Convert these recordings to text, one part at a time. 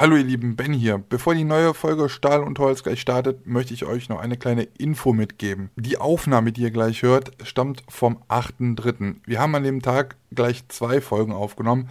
Hallo ihr Lieben, Ben hier. Bevor die neue Folge Stahl und Holz gleich startet, möchte ich euch noch eine kleine Info mitgeben. Die Aufnahme, die ihr gleich hört, stammt vom 8.3. Wir haben an dem Tag gleich zwei Folgen aufgenommen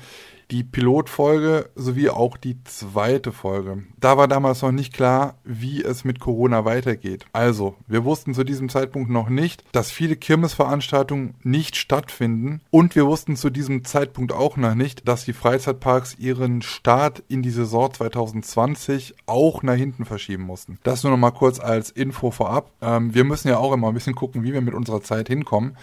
die Pilotfolge sowie auch die zweite Folge. Da war damals noch nicht klar, wie es mit Corona weitergeht. Also, wir wussten zu diesem Zeitpunkt noch nicht, dass viele Kirmesveranstaltungen nicht stattfinden und wir wussten zu diesem Zeitpunkt auch noch nicht, dass die Freizeitparks ihren Start in die Saison 2020 auch nach hinten verschieben mussten. Das nur noch mal kurz als Info vorab. Ähm, wir müssen ja auch immer ein bisschen gucken, wie wir mit unserer Zeit hinkommen.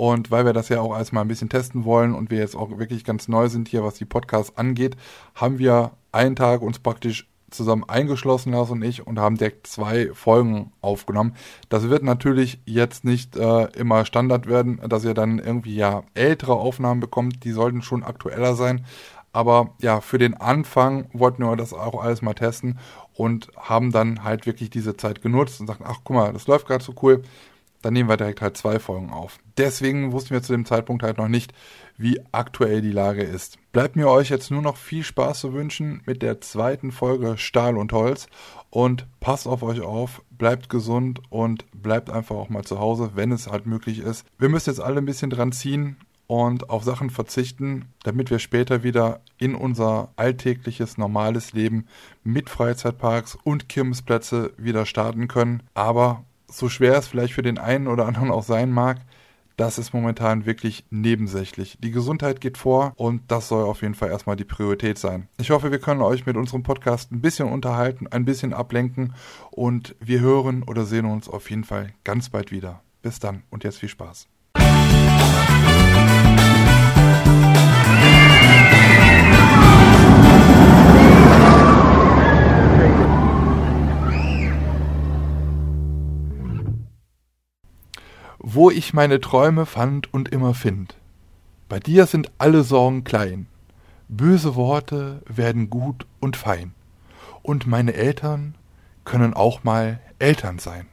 Und weil wir das ja auch erstmal ein bisschen testen wollen und wir jetzt auch wirklich ganz neu sind hier, was die Podcasts angeht, haben wir einen Tag uns praktisch zusammen eingeschlossen, Lars und ich, und haben direkt zwei Folgen aufgenommen. Das wird natürlich jetzt nicht äh, immer Standard werden, dass ihr dann irgendwie ja ältere Aufnahmen bekommt. Die sollten schon aktueller sein. Aber ja, für den Anfang wollten wir das auch alles mal testen und haben dann halt wirklich diese Zeit genutzt und sagten, ach guck mal, das läuft gerade so cool dann nehmen wir direkt halt zwei Folgen auf. Deswegen wussten wir zu dem Zeitpunkt halt noch nicht, wie aktuell die Lage ist. Bleibt mir euch jetzt nur noch viel Spaß zu wünschen mit der zweiten Folge Stahl und Holz und passt auf euch auf, bleibt gesund und bleibt einfach auch mal zu Hause, wenn es halt möglich ist. Wir müssen jetzt alle ein bisschen dran ziehen und auf Sachen verzichten, damit wir später wieder in unser alltägliches, normales Leben mit Freizeitparks und Kirmesplätze wieder starten können. Aber so schwer es vielleicht für den einen oder anderen auch sein mag, das ist momentan wirklich nebensächlich. Die Gesundheit geht vor und das soll auf jeden Fall erstmal die Priorität sein. Ich hoffe, wir können euch mit unserem Podcast ein bisschen unterhalten, ein bisschen ablenken und wir hören oder sehen uns auf jeden Fall ganz bald wieder. Bis dann und jetzt viel Spaß. Wo ich meine Träume fand und immer find. Bei dir sind alle Sorgen klein, böse Worte werden gut und fein, und meine Eltern können auch mal Eltern sein.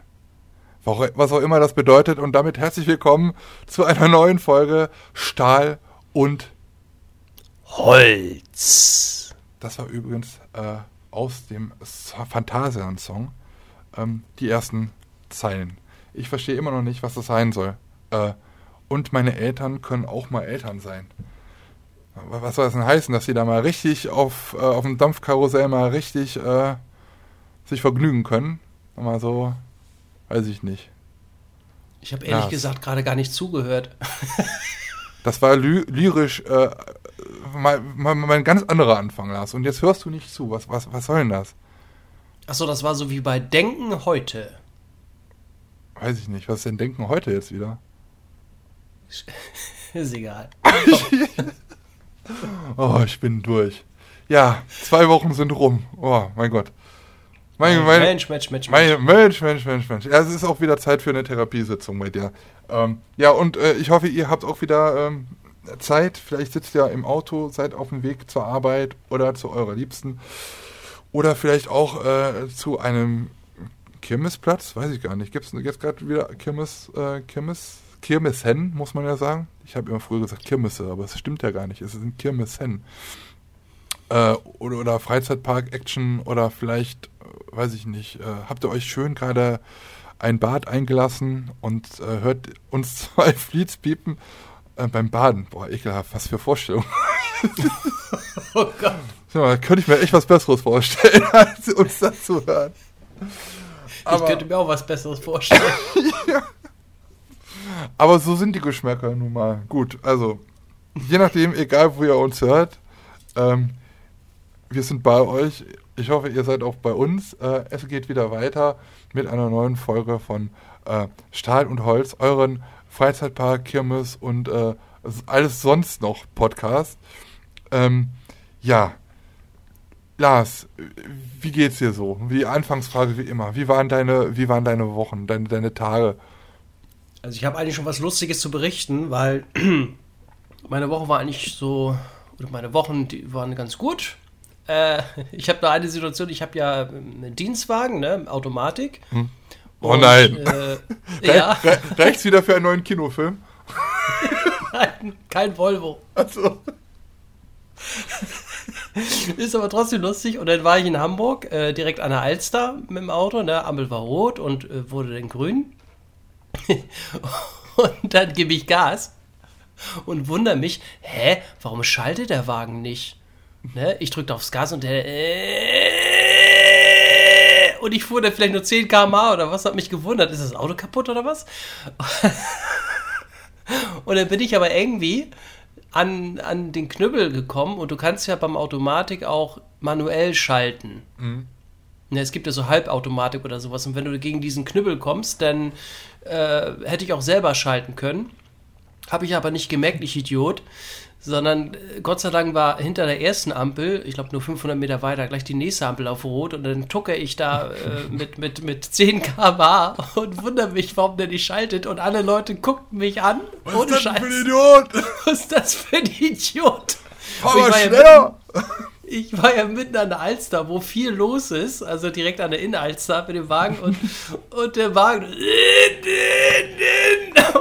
Was auch immer das bedeutet, und damit herzlich willkommen zu einer neuen Folge Stahl und Holz. Das war übrigens äh, aus dem Phantasian-Song ähm, die ersten Zeilen. Ich verstehe immer noch nicht, was das sein soll. Äh, und meine Eltern können auch mal Eltern sein. Was soll das denn heißen, dass sie da mal richtig auf, äh, auf dem Dampfkarussell mal richtig äh, sich vergnügen können? Mal so, weiß ich nicht. Ich habe ehrlich ja. gesagt gerade gar nicht zugehört. das war ly lyrisch äh, mal, mal, mal, ein ganz anderer Anfang, Lars. Und jetzt hörst du nicht zu. Was, was, was soll denn das? Achso, das war so wie bei Denken heute. Weiß ich nicht. Was denn denken heute jetzt wieder? Ist egal. oh, ich bin durch. Ja, zwei Wochen sind rum. Oh, mein Gott. Mein, mein, Mensch, Mensch, Mensch, Mensch. Mensch, Mensch, Mensch, Mensch. Ja, es ist auch wieder Zeit für eine Therapiesitzung bei dir. Ähm, ja, und äh, ich hoffe, ihr habt auch wieder ähm, Zeit. Vielleicht sitzt ihr im Auto, seid auf dem Weg zur Arbeit oder zu eurer Liebsten. Oder vielleicht auch äh, zu einem Kirmesplatz? Weiß ich gar nicht. Gibt es jetzt gerade wieder Kirmes, äh, Kirmes, Kirmeshen, muss man ja sagen. Ich habe immer früher gesagt Kirmesse, aber es stimmt ja gar nicht. Es sind Kirmeshen. Äh, oder, oder Freizeitpark-Action oder vielleicht, äh, weiß ich nicht, äh, habt ihr euch schön gerade ein Bad eingelassen und äh, hört uns zwei Fleets piepen äh, beim Baden. Boah, ekelhaft, was für Vorstellungen. oh Gott. da könnte ich mir echt was Besseres vorstellen, als uns dazu hören. Aber, ich könnte mir auch was Besseres vorstellen. ja. Aber so sind die Geschmäcker nun mal. Gut, also, je nachdem, egal wo ihr uns hört, ähm, wir sind bei euch. Ich hoffe, ihr seid auch bei uns. Äh, es geht wieder weiter mit einer neuen Folge von äh, Stahl und Holz, euren Freizeitpark, Kirmes und äh, alles sonst noch Podcast. Ähm, ja, Lars, wie geht's dir so? Wie Anfangsfrage wie immer. Wie waren deine, wie waren deine Wochen, deine, deine Tage? Also ich habe eigentlich schon was Lustiges zu berichten, weil meine Woche war eigentlich so, oder meine Wochen, die waren ganz gut. Äh, ich habe da eine Situation, ich habe ja einen Dienstwagen, ne, Automatik. Hm. Oh und, nein. Äh, ja. Reicht's wieder für einen neuen Kinofilm? nein, kein Volvo. Achso. Ist aber trotzdem lustig. Und dann war ich in Hamburg, äh, direkt an der Alster mit dem Auto. Ne? Ampel war rot und äh, wurde dann grün. und dann gebe ich Gas und wundere mich, hä, warum schaltet der Wagen nicht? Ne? Ich drückte aufs Gas und der. Äh, und ich fuhr dann vielleicht nur 10 km/h oder was, hat mich gewundert. Ist das Auto kaputt oder was? und dann bin ich aber irgendwie an, an den Knüppel gekommen und du kannst ja beim Automatik auch manuell schalten. Mhm. Ja, es gibt ja so Halbautomatik oder sowas. Und wenn du gegen diesen Knüppel kommst, dann äh, hätte ich auch selber schalten können. Habe ich aber nicht gemerkt, ich Idiot sondern äh, Gott sei Dank war hinter der ersten Ampel, ich glaube nur 500 Meter weiter, gleich die nächste Ampel auf Rot und dann tucke ich da äh, mit, mit, mit 10 km und wundere mich, warum der nicht schaltet und alle Leute guckten mich an. Was ohne ist das Scheiß. für ein Idiot? Was ist das für ein Idiot? Fahr mal schneller! Ja ich war ja mitten an der Alster, wo viel los ist, also direkt an der Innenalster mit dem Wagen und, und der Wagen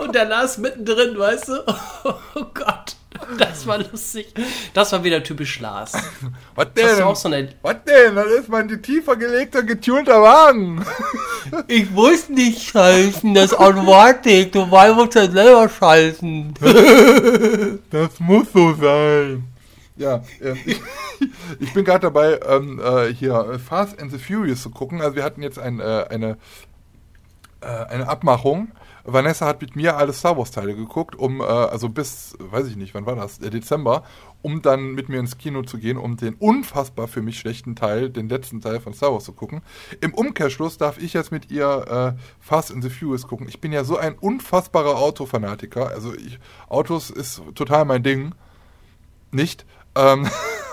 und der Lars mittendrin, weißt du? Oh Gott. Das war lustig. Das war wieder typisch Lars. Was denn? Auch so eine Was denn? Das ist mein tiefer gelegter, getunter Wagen. Ich muss nicht schalten, das ist Automatik. Du musst ja selber schalten. Das muss so sein. Ja, ähm, ich, ich, bin gerade dabei, ähm, äh, hier Fast and the Furious zu gucken. Also wir hatten jetzt ein, äh, eine, äh, eine Abmachung Vanessa hat mit mir alle Star Wars Teile geguckt, um, äh, also bis, weiß ich nicht, wann war das, äh, Dezember, um dann mit mir ins Kino zu gehen, um den unfassbar für mich schlechten Teil, den letzten Teil von Star Wars zu gucken. Im Umkehrschluss darf ich jetzt mit ihr äh, Fast in the Furious gucken. Ich bin ja so ein unfassbarer Autofanatiker, also ich, Autos ist total mein Ding. Nicht. Ähm,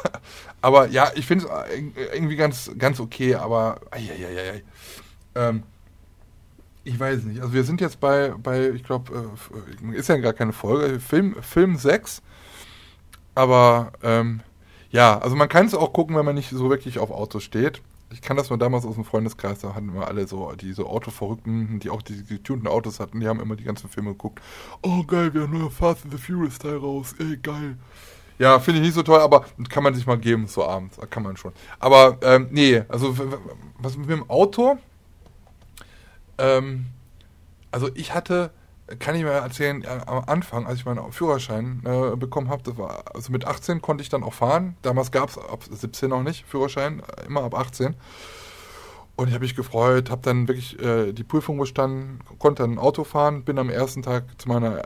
aber ja, ich finde es irgendwie ganz, ganz okay, aber ei, ei, ei, ei. Ähm, ich weiß nicht. Also wir sind jetzt bei, bei ich glaube, äh, ist ja gar keine Folge, Film, Film 6. Aber ähm, ja, also man kann es auch gucken, wenn man nicht so wirklich auf Autos steht. Ich kann das nur damals aus dem Freundeskreis, da hatten wir alle so, die so Autoverrückten, die auch die getunten Autos hatten, die haben immer die ganzen Filme geguckt. Oh geil, wir haben neue Fast and the Furious Teil raus, ey geil. Ja, finde ich nicht so toll, aber kann man sich mal geben, so abends, kann man schon. Aber ähm, nee, also was mit dem Auto, ähm, also ich hatte, kann ich mir erzählen, am Anfang, als ich meinen Führerschein äh, bekommen habe, das war, also mit 18 konnte ich dann auch fahren. Damals gab es ab 17 noch nicht Führerschein, äh, immer ab 18. Und ich habe mich gefreut, habe dann wirklich äh, die Prüfung bestanden, konnte dann ein Auto fahren, bin am ersten Tag zu meiner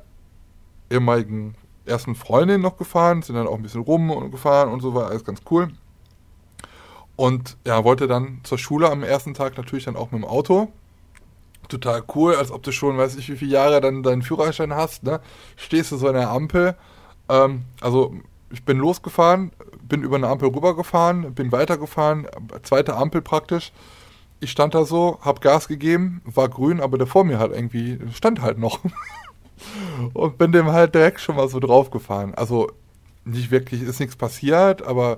ehemaligen ersten Freundin noch gefahren, sind dann auch ein bisschen rum und gefahren und so war alles ganz cool. Und ja, wollte dann zur Schule am ersten Tag natürlich dann auch mit dem Auto total cool, als ob du schon, weiß ich, wie viele Jahre dann deinen Führerschein hast, ne? Stehst du so an der Ampel. Ähm, also, ich bin losgefahren, bin über eine Ampel rübergefahren, bin weitergefahren, zweite Ampel praktisch. Ich stand da so, hab Gas gegeben, war grün, aber der vor mir halt irgendwie stand halt noch. Und bin dem halt direkt schon mal so draufgefahren. Also, nicht wirklich, ist nichts passiert, aber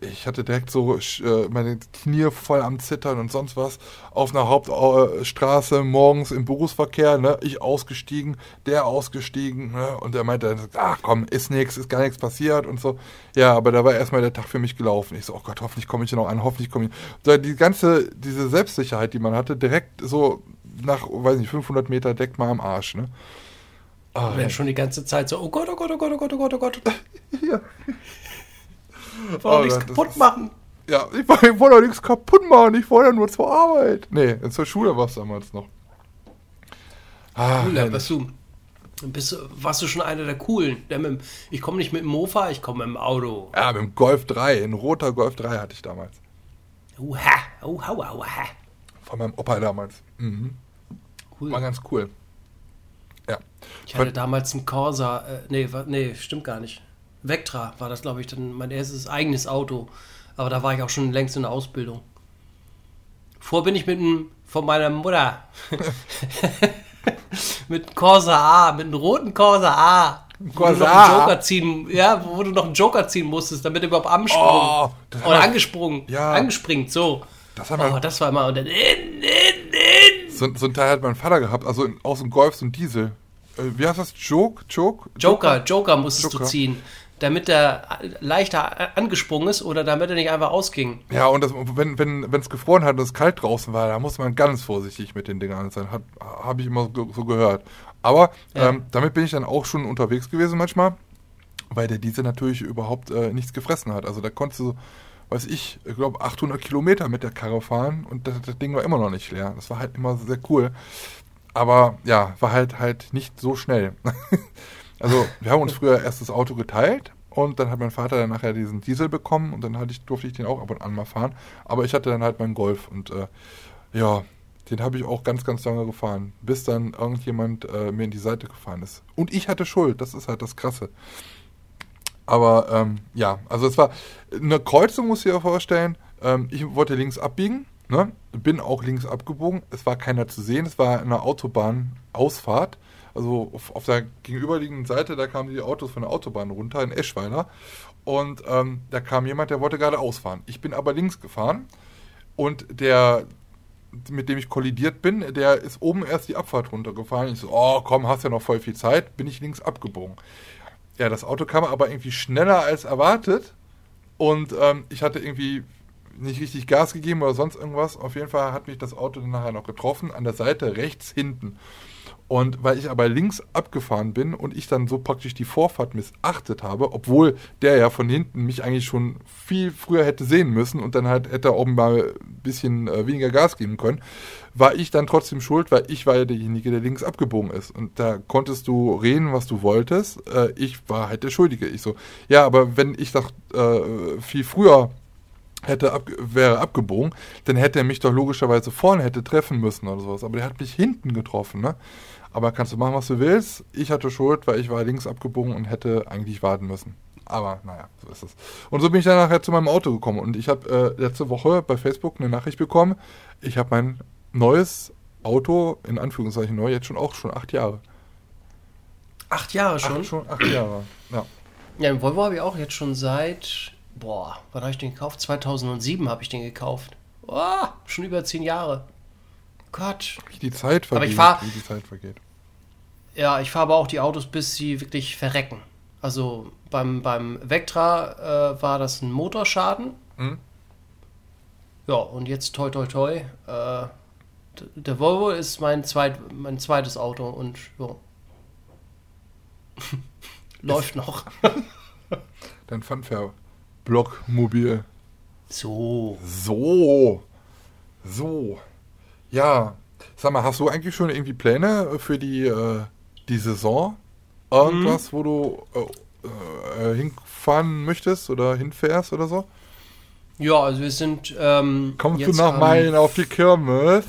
ich hatte direkt so äh, meine Knie voll am Zittern und sonst was auf einer Hauptstraße morgens im Berufsverkehr, ne? Ich ausgestiegen, der ausgestiegen, ne? Und der meinte, ach komm, ist nichts, ist gar nichts passiert und so. Ja, aber da war erstmal der Tag für mich gelaufen. Ich so, oh Gott, hoffentlich komme ich hier noch an, hoffentlich komme ich. So, die ganze, diese Selbstsicherheit, die man hatte, direkt so nach, weiß nicht, 500 Meter deckt mal am Arsch, ne? Oh, ja, schon die ganze Zeit so, oh Gott, oh Gott, oh Gott, oh Gott, oh Gott, oh Gott. ja. Wollte oh, nichts kaputt ist, machen. Ja, ich, ich wollte nichts kaputt machen, ich wollte nur zur Arbeit. Nee, zur Schule war es damals noch. Ah, cool, warst du, bist, warst du schon einer der coolen. Der mit, ich komme nicht mit dem Mofa, ich komme mit dem Auto. Ja, mit dem Golf 3, ein roter Golf 3 hatte ich damals. Uha, uha, uha, uha. Von meinem Opa damals. Mhm. Cool. War ganz cool. Ja. Ich hatte Von, damals einen Corsa, äh, nee, nee, stimmt gar nicht. Vectra war das, glaube ich, dann mein erstes eigenes Auto. Aber da war ich auch schon längst in der Ausbildung. Vor bin ich mit einem, von meiner Mutter, mit einem Corsa A, mit einem roten Corsa A. Corsa A. Joker ziehen, ja, wo du noch einen Joker ziehen musstest, damit er überhaupt ansprungen. Oh, Oder angesprungen. Ja. Angespringt, so. Das, wir, oh, das war immer. Und dann in, in, in. So, so ein Teil hat mein Vater gehabt, also aus dem Golf so ein Diesel. Äh, wie heißt das? Joke? Joke? Joker, Joker, Joker musstest Joker. du ziehen. Damit er leichter angesprungen ist oder damit er nicht einfach ausging. Ja, und das, wenn wenn wenn, es gefroren hat und es kalt draußen war, da muss man ganz vorsichtig mit den Dingern sein. Habe ich immer so, so gehört. Aber ja. ähm, damit bin ich dann auch schon unterwegs gewesen manchmal, weil der Diesel natürlich überhaupt äh, nichts gefressen hat. Also da konntest du, weiß ich, ich glaube 800 Kilometer mit der Karre fahren und das, das Ding war immer noch nicht leer. Das war halt immer sehr cool. Aber ja, war halt halt nicht so schnell. also wir haben uns früher erst das Auto geteilt und dann hat mein Vater dann nachher diesen Diesel bekommen und dann ich, durfte ich den auch ab und an mal fahren. Aber ich hatte dann halt meinen Golf und äh, ja, den habe ich auch ganz, ganz lange gefahren, bis dann irgendjemand äh, mir in die Seite gefahren ist. Und ich hatte Schuld, das ist halt das Krasse. Aber ähm, ja, also es war eine Kreuzung, muss ich dir vorstellen. Ähm, ich wollte links abbiegen Ne? Bin auch links abgebogen. Es war keiner zu sehen. Es war eine Autobahnausfahrt. Also auf, auf, der gegenüberliegenden Seite, da kamen die Autos von der Autobahn runter in Eschweiler. Und ähm, da kam jemand, der wollte gerade ausfahren. Ich bin aber links gefahren. Und der, mit dem ich kollidiert bin, der ist oben erst die Abfahrt runtergefahren. Ich so, oh komm, hast ja noch voll viel Zeit. Bin ich links abgebogen. Ja, das Auto kam aber irgendwie schneller als erwartet. Und ähm, ich hatte irgendwie nicht richtig Gas gegeben oder sonst irgendwas. Auf jeden Fall hat mich das Auto dann nachher noch getroffen, an der Seite rechts hinten. Und weil ich aber links abgefahren bin und ich dann so praktisch die Vorfahrt missachtet habe, obwohl der ja von hinten mich eigentlich schon viel früher hätte sehen müssen und dann halt hätte auch mal ein bisschen äh, weniger Gas geben können, war ich dann trotzdem schuld, weil ich war ja derjenige, der links abgebogen ist. Und da konntest du reden, was du wolltest. Äh, ich war halt der Schuldige. Ich so, ja, aber wenn ich doch äh, viel früher hätte ab, wäre abgebogen, dann hätte er mich doch logischerweise vorne hätte treffen müssen oder sowas. Aber der hat mich hinten getroffen, ne? Aber kannst du machen, was du willst. Ich hatte Schuld, weil ich war links abgebogen und hätte eigentlich warten müssen. Aber naja, so ist es. Und so bin ich dann nachher zu meinem Auto gekommen. Und ich habe äh, letzte Woche bei Facebook eine Nachricht bekommen. Ich habe mein neues Auto, in Anführungszeichen neu, jetzt schon auch schon acht Jahre. Acht Jahre schon? Acht, schon acht Jahre, ja. Ja, im Volvo habe ich auch jetzt schon seit boah, wann habe ich den gekauft? 2007 habe ich den gekauft. Oh, schon über zehn Jahre. Gott. Wie die Zeit vergeht. Aber ich fahr, wie die Zeit vergeht. Ja, ich fahre aber auch die Autos, bis sie wirklich verrecken. Also beim, beim Vectra äh, war das ein Motorschaden. Mhm. Ja, und jetzt toi toi toi. Äh, der Volvo ist mein, zweit, mein zweites Auto und ja. läuft noch. Dein Funfair Blockmobil. So. So. So. Ja. Sag mal, hast du eigentlich schon irgendwie Pläne für die, äh, die Saison? Irgendwas, hm. wo du äh, äh, hinfahren möchtest oder hinfährst oder so? Ja, also wir sind. Ähm, Kommst du nach Main auf die Kirmes?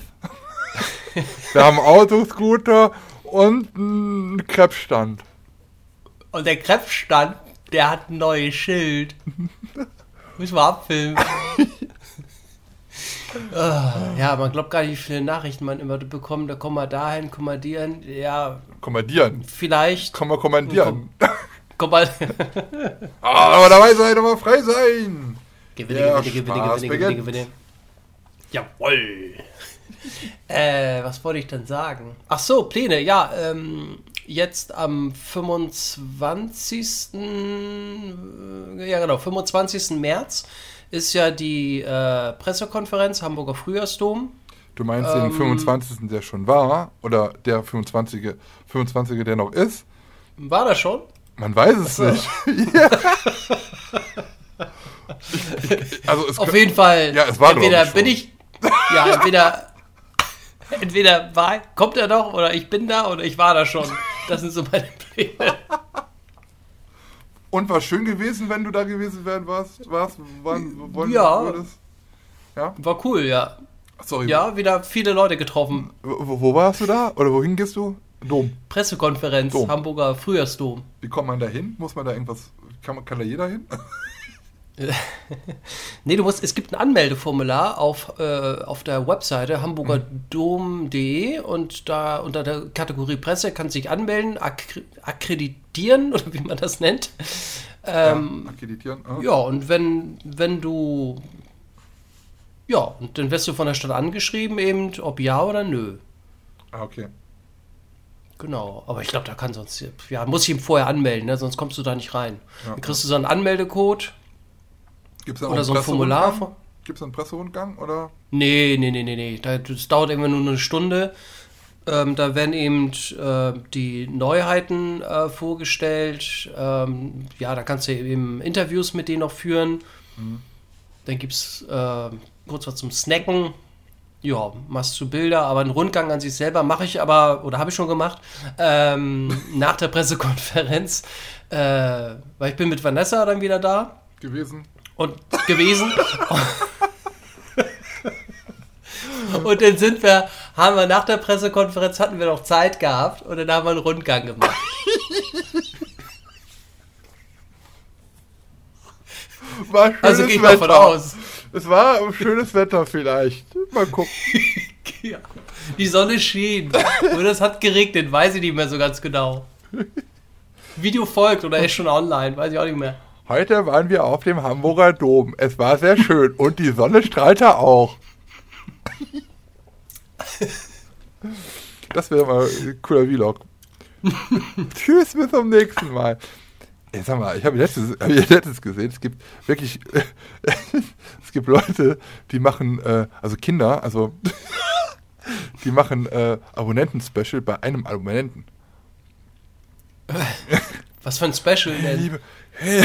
wir haben Autoscooter und einen Krebsstand. Und der Krebsstand der hat ein neues Schild. Müssen wir abfilmen. uh, ja, man glaubt gar nicht, wie viele Nachrichten man immer bekommt. Da komm mal dahin, kommandieren. Ja. Kommandieren? Vielleicht. Komm mal kommandieren. Komm, komm mal. ah, aber dabei sein, aber frei sein. Gewinne, gewinne, gewinne, gewinne, gewinne, gewinne. Jawoll. Äh, was wollte ich denn sagen? Ach so, Pläne. Ja, ähm, jetzt am 25. Äh, ja genau, 25. März ist ja die äh, Pressekonferenz Hamburger Frühjahrsdom. Du meinst ähm, den 25. der schon war oder der 25. 25. der noch ist? War das schon? Man weiß es so. nicht. also Auf jeden Fall. Ja, es war entweder bin ich ja entweder entweder war, kommt er noch oder ich bin da oder ich war da schon. Das sind so meine Pläne. Und war schön gewesen, wenn du da gewesen wären warst? warst wann, wann ja. ja. War cool, ja. Sorry. Ja, wieder viele Leute getroffen. Wo, wo, warst du da? Oder wohin gehst du? Dom. Pressekonferenz, Dom. Hamburger Frühjahrsdom. Wie kommt man da hin? Muss man da irgendwas. Kann, kann da jeder hin? nee, du musst, es gibt ein Anmeldeformular auf, äh, auf der Webseite hamburgerdom.de und da unter der Kategorie Presse kannst du dich anmelden, ak akkreditieren oder wie man das nennt. Ähm, ja, akkreditieren. Oh. Ja, und wenn, wenn du ja, und dann wirst du von der Stadt angeschrieben, eben, ob ja oder nö. Ah, okay. Genau, aber ich glaube, da kann sonst, ja, muss ich ihm vorher anmelden, ne? sonst kommst du da nicht rein. Dann kriegst du so einen Anmeldecode Gibt's da auch oder so ein Formular. Gibt es einen Presserundgang oder? Nee, nee, nee, nee, nee. Da- Das dauert immer nur eine Stunde. Ähm, da werden eben äh, die Neuheiten äh, vorgestellt. Ähm, ja, da kannst du eben Interviews mit denen noch führen. Dann gibt es äh, kurz was zum Snacken. Ja, machst du Bilder, aber einen Rundgang an sich selber mache ich aber, oder habe ich schon gemacht, ähm, nach der Pressekonferenz. Äh, weil ich bin mit Vanessa dann wieder da Gewesen. Und gewesen. und dann sind wir, haben wir nach der Pressekonferenz hatten wir noch Zeit gehabt und dann haben wir einen Rundgang gemacht. War schönes Also gehe ich mal von Wetter. aus. Es war schönes Wetter vielleicht. Mal gucken. Ja. Die Sonne schien. Und es hat geregnet, weiß ich nicht mehr so ganz genau. Video folgt oder ist schon online, weiß ich auch nicht mehr. Heute waren wir auf dem Hamburger Dom. Es war sehr schön und die Sonne strahlte auch. Das wäre mal ein cooler Vlog. Tschüss, bis zum nächsten Mal. Ey, sag mal, ich habe letztes, hab letztes gesehen, es gibt wirklich, es gibt Leute, die machen, äh, also Kinder, also die machen äh, Abonnenten-Special bei einem Abonnenten. Was für ein Special denn? Liebe, hey,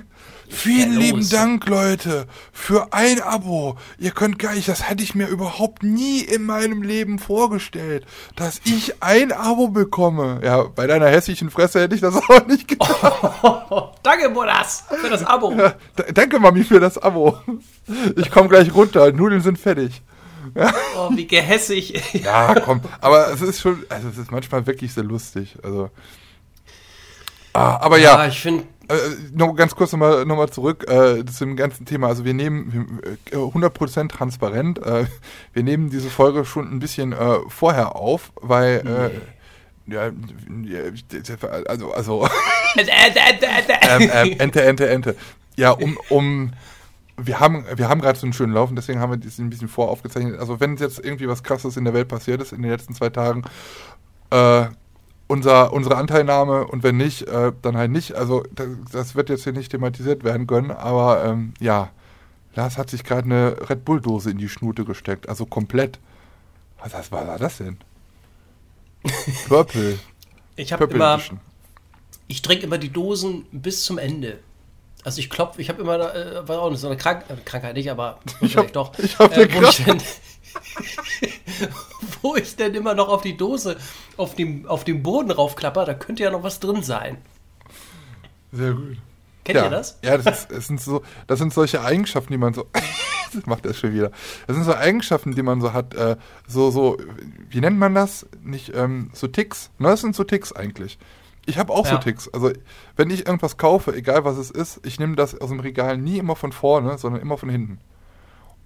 vielen Ja, lieben los. Dank, Leute, für ein Abo. Ihr könnt gar nicht, das hätte ich mir überhaupt nie in meinem Leben vorgestellt, dass ich ein Abo bekomme. Ja, bei deiner hässlichen Fresse hätte ich das auch nicht gedacht. Danke, Bodas, für das Abo. Ja, danke, Mami, für das Abo. Ich komme gleich runter, Nudeln sind fertig. Oh, wie gehässig. Ja, komm, aber es ist schon, also es ist manchmal wirklich sehr lustig. Also. Ah, aber ja, Ja, ich finde, Äh, noch ganz kurz nochmal noch mal zurück äh, zu dem ganzen Thema. Also wir nehmen wir, äh, 100% transparent. Äh, wir nehmen diese Folge schon ein bisschen äh, vorher auf, weil äh, ja, ja, also also ähm, ähm, Ente Ente Ente. Ja, um um wir haben wir haben gerade so einen schönen Laufen, deswegen haben wir das ein bisschen voraufgezeichnet. Also wenn jetzt irgendwie was Krasses in der Welt passiert ist in den letzten zwei Tagen, äh, unser, unsere Anteilnahme und wenn nicht, äh, dann halt nicht. Also das, das wird jetzt hier nicht thematisiert werden können, aber ähm, ja, Lars hat sich gerade eine Red Bull-Dose in die Schnute gesteckt, also komplett. Was, was war das denn? Purple. ich habe immer, Edition. ich trinke immer die Dosen bis zum Ende. Also ich klopfe, ich habe immer, äh, war auch nicht so eine Krank äh, Krankheit nicht, aber Ich hab- doch. ich hab äh, eine wo, ich dann, wo ich dann immer noch auf die Dose, auf dem, auf dem Boden raufklapper, da könnte ja noch was drin sein. Sehr gut. Kennt ja. ihr das? Ja, das, ist, das, sind so, das sind solche Eigenschaften, die man so. das macht er schon wieder. Das sind so Eigenschaften, die man so hat. Äh, so, so, wie nennt man das? Nicht ähm, so Ticks. Ne, das sind so Ticks eigentlich. Ich habe auch so Ja. Ticks. Also, wenn ich irgendwas kaufe, egal was es ist, ich nehme das aus dem Regal nie immer von vorne, sondern immer von hinten.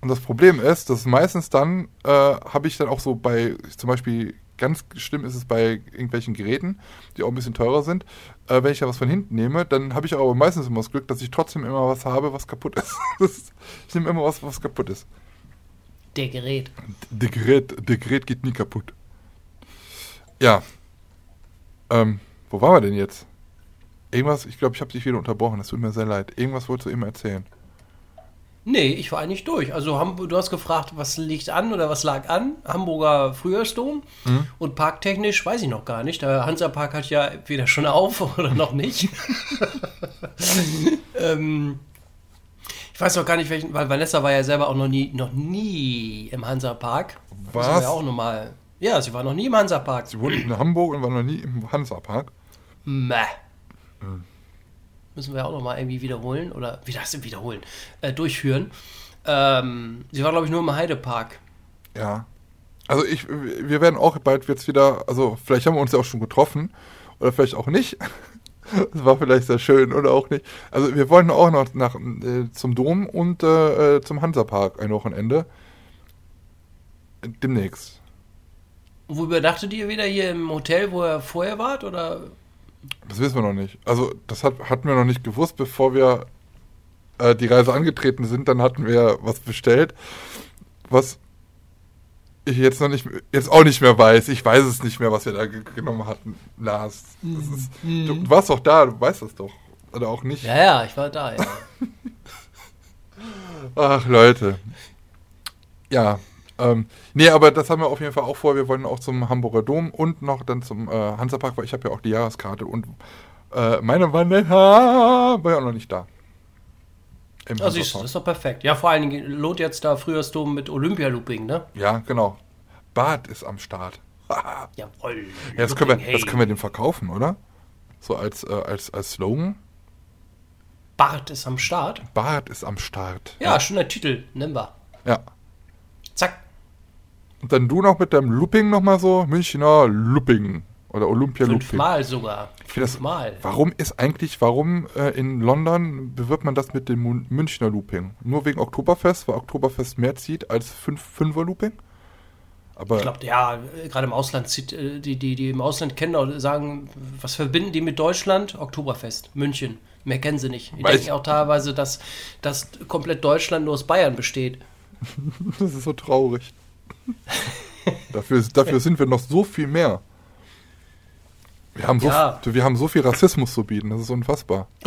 Und das Problem ist, dass meistens dann äh, habe ich dann auch so bei, zum Beispiel, ganz schlimm ist es bei irgendwelchen Geräten, die auch ein bisschen teurer sind. Äh, wenn ich da was von hinten nehme, dann habe ich aber meistens immer das Glück, dass ich trotzdem immer was habe, was kaputt ist. Ich nehme immer was, was kaputt ist. Der Gerät. Der Gerät, der Gerät geht nie kaputt. Ja. Ähm, wo waren wir denn jetzt? Irgendwas, ich glaube, ich habe dich wieder unterbrochen, das tut mir sehr leid. Irgendwas wolltest du immer erzählen. Nee, ich war eigentlich durch. Also Hamburg, du hast gefragt, was liegt an oder was lag an? Hamburger Frühjahrsdom. Mhm. Und parktechnisch weiß ich noch gar nicht. Der Hansapark hat ja entweder schon auf oder noch nicht. ähm, ich weiß noch gar nicht, welchen, weil Vanessa war ja selber auch noch nie, noch nie im Hansapark. Müssen Was? wir auch noch mal. Ja, sie war noch nie im Hansapark. Sie wohnt in Hamburg und war noch nie im Hansapark. Mäh. Mhm. Müssen wir auch noch mal irgendwie wiederholen oder wie das wiederholen? Äh, durchführen. Ähm, sie war, glaube ich, nur im Heidepark. Ja. Also ich, wir werden auch bald jetzt wieder, also vielleicht haben wir uns ja auch schon getroffen oder vielleicht auch nicht. Das war vielleicht sehr schön oder auch nicht. Also wir wollen auch noch nach, äh, zum Dom und äh, äh, zum Hansapark ein Wochenende. Demnächst. Wo überdachtet ihr wieder hier im Hotel, wo ihr vorher wart? Oder? Das wissen wir noch nicht. Also das hat, hatten wir noch nicht gewusst, bevor wir äh, die Reise angetreten sind. Dann hatten wir was bestellt, was ich jetzt noch nicht, jetzt auch nicht mehr weiß. Ich weiß es nicht mehr, was wir da ge genommen hatten, Lars. Das ist, du, du warst doch da, du weißt das doch. Oder auch nicht. Ja, ja, ich war da, ja. Ach, Leute. Ja. Ähm, nee, aber das haben wir auf jeden Fall auch vor. Wir wollen auch zum Hamburger Dom und noch dann zum äh, Hansapark, weil ich habe ja auch die Jahreskarte und äh, meine Wanderer war ja auch noch nicht da. Im also ist, das ist doch perfekt. Ja, vor allen Dingen lohnt jetzt da Frühjahrsdom mit Olympia-Looping, ne? Ja, genau. Bad ist am Start. Jawoll. Ja, das, können wir, hey. das können wir dem verkaufen, oder? So als, äh, als, als Slogan. Bart ist am Start. Bart ist am Start. Ja, ja. schöner Titel. Nimm wir. Ja. Zack. Und dann du noch mit deinem Looping nochmal so. Münchner Looping. Oder Olympia Looping. Fünfmal sogar. Fünfmal. Warum ist eigentlich, warum äh, in London bewirbt man das mit dem Münchner Looping? Nur wegen Oktoberfest, weil Oktoberfest mehr zieht als fünf, Fünfer Looping? Aber ich glaube, ja, gerade im Ausland zieht, äh, die, die, die im Ausland kennen oder sagen, was verbinden die mit Deutschland? Oktoberfest, München. Mehr kennen sie nicht. Die denken auch teilweise, dass, dass komplett Deutschland nur aus Bayern besteht. das ist so traurig. Dafür, dafür sind wir noch so viel mehr. Wir haben, so, ja. wir haben so viel Rassismus zu bieten, das ist unfassbar.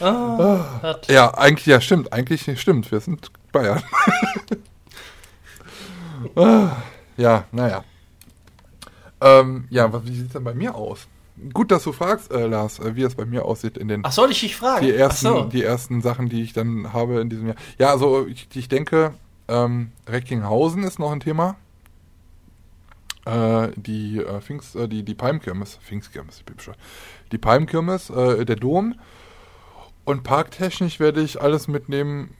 ah, ja, eigentlich, ja, stimmt, eigentlich stimmt, wir sind Bayern. ah, ja, naja. Ähm, ja, wie sieht es denn bei mir aus? Gut, dass du fragst, äh, Lars, äh, wie es bei mir aussieht in den. Ach, soll ich dich fragen? Die ersten, so. die ersten Sachen, die ich dann habe in diesem Jahr. Ja, also ich, ich denke, ähm, Recklinghausen ist noch ein Thema. Äh, die äh, Pfingst, äh, die, die Palmkirmes, Pfingstkirmes, ich bin bescheuert. Die Palmkirmes, äh, der Dom. Und parktechnisch werde ich alles mitnehmen,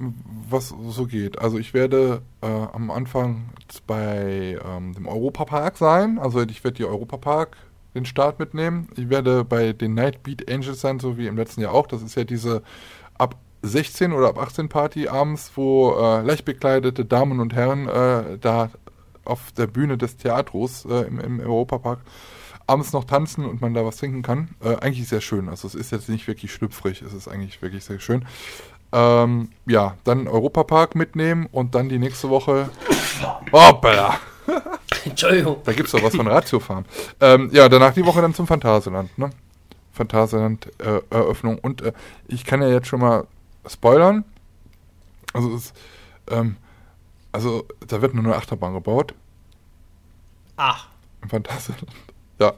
was so geht. Also ich werde äh, am Anfang bei ähm, dem Europapark sein. Also ich werde die Europapark den Start mitnehmen. Ich werde bei den Night Beat Angels sein, so wie im letzten Jahr auch. Das ist ja diese ab 16 oder ab 18 Party abends, wo äh, leicht bekleidete Damen und Herren äh, da auf der Bühne des Theatros äh, im, im Europapark abends noch tanzen und man da was trinken kann. Äh, eigentlich sehr schön. Also es ist jetzt nicht wirklich schlüpfrig, es ist eigentlich wirklich sehr schön. Ähm, ja, dann Europapark mitnehmen und dann die nächste Woche. Hoppala! Entschuldigung. Da gibt es doch was von Ratiofarm. Ähm, ja, danach die Woche dann zum Phantasialand, ne? Phantasialand-Eröffnung. Äh, und äh, ich kann ja jetzt schon mal spoilern. Also, es, ähm, also da wird nur eine Achterbahn gebaut. Ach. Im Phantasialand. Ja.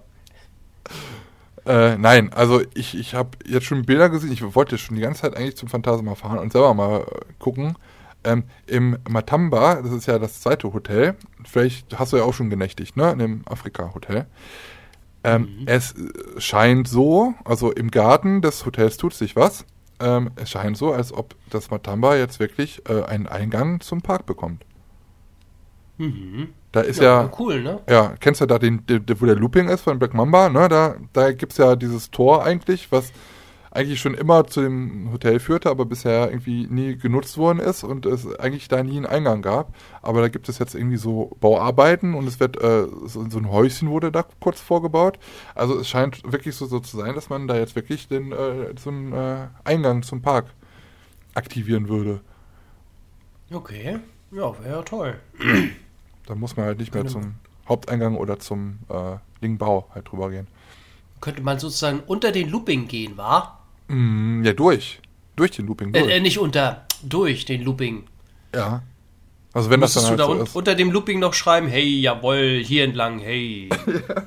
Äh, nein, also ich, ich habe jetzt schon Bilder gesehen. Ich wollte schon die ganze Zeit eigentlich zum Phantasialand fahren und selber mal äh, gucken. Ähm, Im Matamba, das ist ja das zweite Hotel, vielleicht hast du ja auch schon genächtigt, ne? In dem Afrika-Hotel. Ähm, mhm. Es scheint so, also im Garten des Hotels tut sich was. Ähm, es scheint so, als ob das Matamba jetzt wirklich äh, einen Eingang zum Park bekommt. Mhm. Da ist ja, ja, cool, ne? Ja, kennst du da den, den, wo der Looping ist von Black Mamba, ne? Da, da gibt es ja dieses Tor eigentlich, was eigentlich schon immer zu dem Hotel führte, aber bisher irgendwie nie genutzt worden ist und es eigentlich da nie einen Eingang gab. Aber da gibt es jetzt irgendwie so Bauarbeiten und es wird äh, so, so, ein Häuschen wurde da kurz vorgebaut. Also es scheint wirklich so, so zu sein, dass man da jetzt wirklich den äh, so einen äh, Eingang zum Park aktivieren würde. Okay, ja, wäre toll. Da muss man halt nicht mehr zum Haupteingang oder zum äh, Lingbau halt drüber gehen. Könnte man sozusagen unter den Looping gehen, wa? Mm, ja, durch. Durch den Looping. Durch. Äh, äh, nicht unter, durch den Looping. Ja. Also wenn Müsstest das dann halt du da so un unter dem Looping noch schreiben, hey, jawoll, hier entlang, hey. ja.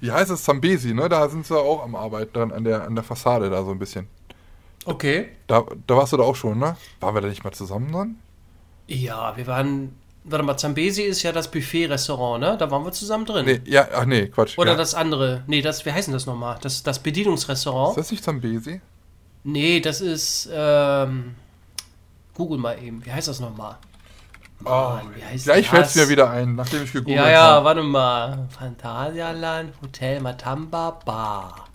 Wie heißt es Zambesi, ne? Da sind sie auch am Arbeiten dran, an der, an der Fassade da so ein bisschen. Okay. Da, da warst du da auch schon, ne? Waren wir da nicht mal zusammen dran? Ja, wir waren. Warte mal, Zambesi ist ja das Buffet-Restaurant, ne? Da waren wir zusammen drin. Nee, ja, ach nee, Quatsch. Oder ja. das andere. Nee, das, wie heißt denn das nochmal? Das, das Bedienungsrestaurant. Ist das nicht Zambesi? Nee, das ist, ähm, Google mal eben. Wie heißt das nochmal? Oh, gleich fällt es mir wieder ein, nachdem ich gegoogelt habe. Ja, ja, hab. warte mal. Phantasialand, Hotel Matamba, Bar.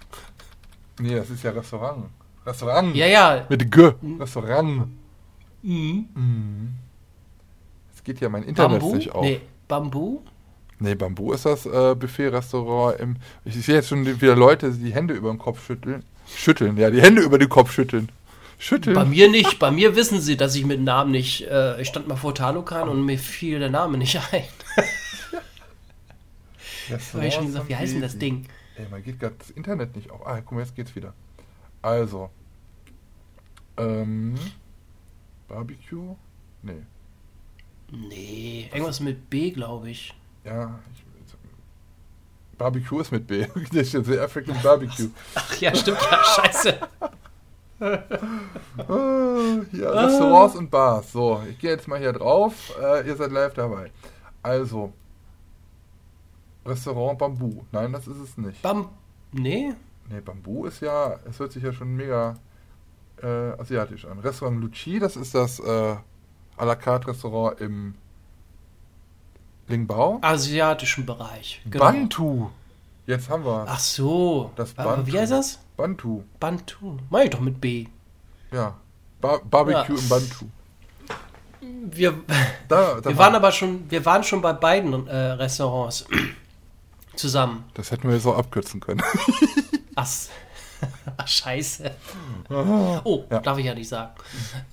Nee, das ist ja Restaurant. Restaurant. Ja, ja. Mit G. Restaurant. Mhm. mhm geht ja mein Internet Bambu? nicht auf. Nee, Bambu? Nee, Bambu ist das äh, Buffet-Restaurant im. Ich sehe jetzt schon wieder Leute, die die Hände über den Kopf schütteln. Schütteln, ja, die Hände über den Kopf schütteln. Schütteln. Bei mir nicht. Bei mir wissen sie, dass ich mit Namen nicht. Äh, ich stand mal vor Talokan und mir fiel der Name nicht ein. Das habe ich schon gesagt, wie heißt denn das Ding? Ey, man geht gerade das Internet nicht auf. Ah, guck mal, jetzt geht's wieder. Also. Ähm. Barbecue? Nee. Nee, irgendwas mit B, glaube ich. Ja, ich, Barbecue ist mit B. Das ist The African Barbecue. Ach ja, stimmt, ja, scheiße. Ah, ja, Restaurants und Bars. So, ich gehe jetzt mal hier drauf. Äh, ihr seid live dabei. Also, Restaurant Bambu. Nein, das ist es nicht. Bam. Nee? Nee, Bambu ist ja, es hört sich ja schon mega äh, asiatisch an. Restaurant Luci, das ist das äh, à la carte Restaurant im Lingbao. Asiatischen Bereich. Genau. Bantu. Jetzt haben wir. Ach so. Das Bantu. Wie heißt das? Bantu. Bantu. Mach ich doch mit B. Ja. Bar Barbecue ja. im Bantu. Wir, da, da wir waren aber schon, wir waren schon bei beiden äh, Restaurants zusammen. Das hätten wir auch abkürzen können. Ach, Ach scheiße. Oh, ja. darf ich ja nicht sagen.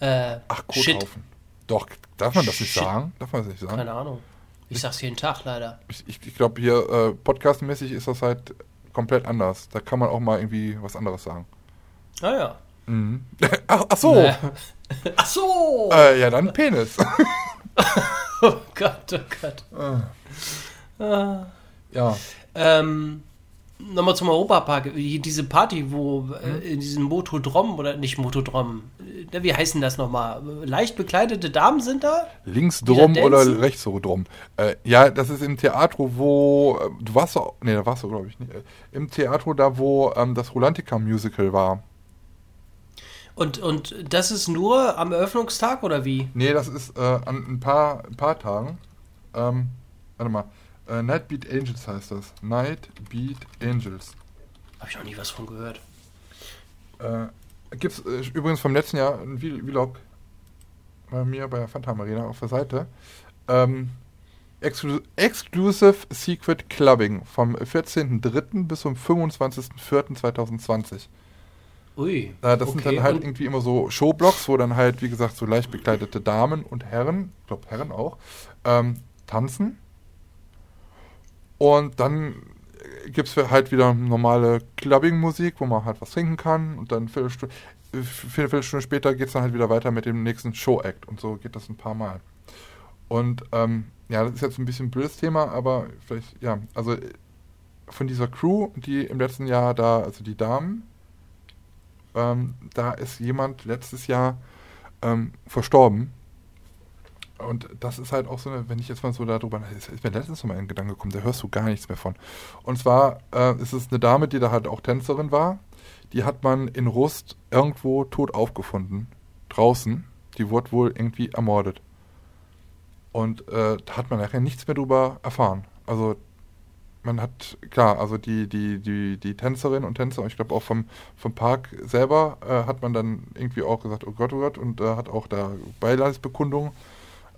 Äh, Ach, Kothaufen. Doch, darf man das nicht sagen? Darf man das nicht sagen? Keine Ahnung. Ich sag's jeden Tag leider. Ich, ich, ich glaube, hier äh, podcastmäßig ist das halt komplett anders. Da kann man auch mal irgendwie was anderes sagen. Ah ja. Mhm. Ach, ach, so. Naja. Ach so. Äh, ja, dann Penis. oh Gott, oh Gott. Ah. Ja. Ähm, Nochmal zum Europapark. Diese Party, wo äh, in diesem Motodrom oder nicht Motodrom, äh, wie heißen das nochmal? Leicht bekleidete Damen sind da? Links drum oder rechts so drum. Äh, ja, das ist im Theater, wo äh, du warst nee, da warst du glaube ich nicht. Im Theater da, wo ähm, das Rolantica Musical war. Und, und das ist nur am Eröffnungstag oder wie? Nee, das ist äh, an ein paar, ein paar Tagen. Ähm, warte mal. Äh, Nightbeat Angels heißt das. Nightbeat Angels. Habe ich noch nie was von gehört. Äh, Gibt es äh, übrigens vom letzten Jahr ein Vlog bei mir bei der Phantom Arena auf der Seite. Ähm, Exclu Exclusive Secret Clubbing vom 14.03. bis zum 25.04.2020. Ui. Äh, das okay. sind dann halt irgendwie immer so Showblocks, wo dann halt, wie gesagt, so leicht bekleidete Damen und Herren, ich glaube Herren auch, ähm, tanzen. Und dann gibt es halt wieder normale Clubbing-Musik, wo man halt was trinken kann. Und dann Viertelstunde, eine Viertelstunde später geht es dann halt wieder weiter mit dem nächsten Show-Act. Und so geht das ein paar Mal. Und ähm, ja, das ist jetzt ein bisschen ein blödes Thema, aber vielleicht, ja, also von dieser Crew, die im letzten Jahr da, also die Damen, ähm, da ist jemand letztes Jahr ähm, verstorben und das ist halt auch so, wenn ich jetzt mal so darüber, ist, ist mir letztens noch mal in den Gedanken gekommen, da hörst du gar nichts mehr von. Und zwar äh, ist es eine Dame, die da halt auch Tänzerin war. Die hat man in Rust irgendwo tot aufgefunden. Draußen. Die wurde wohl irgendwie ermordet. Und äh, da hat man nachher nichts mehr drüber erfahren. Also man hat, klar, also die, die, die, die Tänzerinnen und Tänzer, ich glaube auch vom, vom Park selber, äh, hat man dann irgendwie auch gesagt, oh Gott, oh Gott, und äh, hat auch da Beileidsbekundungen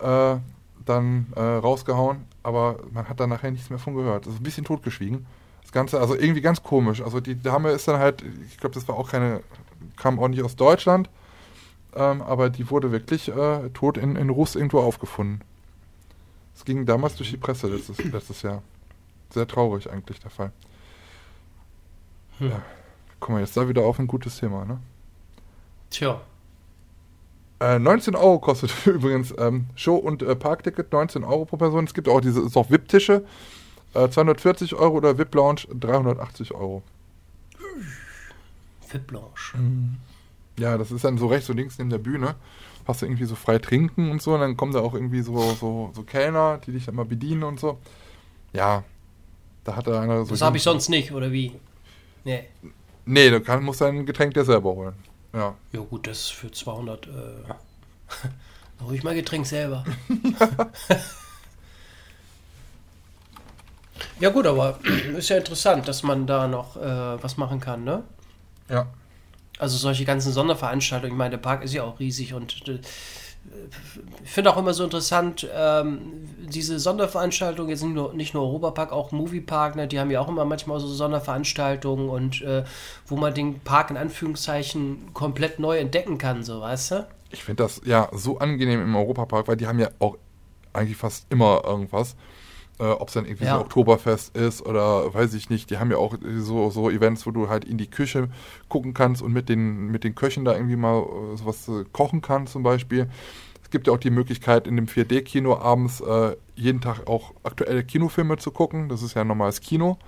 äh, dann äh, rausgehauen, aber man hat da nachher nichts mehr von gehört. Das ist ein bisschen totgeschwiegen. Das Ganze, also irgendwie ganz komisch. Also die Dame ist dann halt, ich glaube, das war auch keine, kam auch nicht aus Deutschland, ähm, aber die wurde wirklich äh, tot in, in Russ irgendwo aufgefunden. Es ging damals durch die Presse letztes, letztes Jahr. Sehr traurig eigentlich der Fall. Hm. Ja. Guck mal, jetzt da wieder auf ein gutes Thema, ne? Tja. Äh, 19 Euro kostet übrigens ähm, Show- und äh, Parkticket, 19 Euro pro Person. Es gibt auch diese ist auch VIP-Tische, äh, 240 Euro oder VIP-Lounge 380 Euro. VIP-Lounge. Mhm. Ja, das ist dann so rechts und links neben der Bühne. Hast du irgendwie so frei trinken und so, und dann kommen da auch irgendwie so, so, so Kellner, die dich dann mal bedienen und so. Ja, da hat er einer so. Das habe ich sonst nicht, oder wie? Nee. Nee, du kann, musst dein Getränk dir selber holen. Ja. Ja, gut, das für 200. Äh, hole ich mein Getränk selber. ja, gut, aber ist ja interessant, dass man da noch äh, was machen kann, ne? Ja. Also solche ganzen Sonderveranstaltungen. Ich meine, der Park ist ja auch riesig und äh, ich finde auch immer so interessant, ähm, diese Sonderveranstaltungen, jetzt nicht nur, nicht nur Europapark, auch Moviepark, ne, die haben ja auch immer manchmal so Sonderveranstaltungen und äh, wo man den Park in Anführungszeichen komplett neu entdecken kann, so weißt du? Ich finde das ja so angenehm im Europapark, weil die haben ja auch eigentlich fast immer irgendwas. Äh, Ob es dann irgendwie ja. so Oktoberfest ist oder weiß ich nicht, die haben ja auch so, so Events, wo du halt in die Küche gucken kannst und mit den, mit den Köchen da irgendwie mal äh, sowas äh, kochen kannst zum Beispiel. Es gibt ja auch die Möglichkeit, in dem 4D-Kino abends äh, jeden Tag auch aktuelle Kinofilme zu gucken. Das ist ja ein normales Kino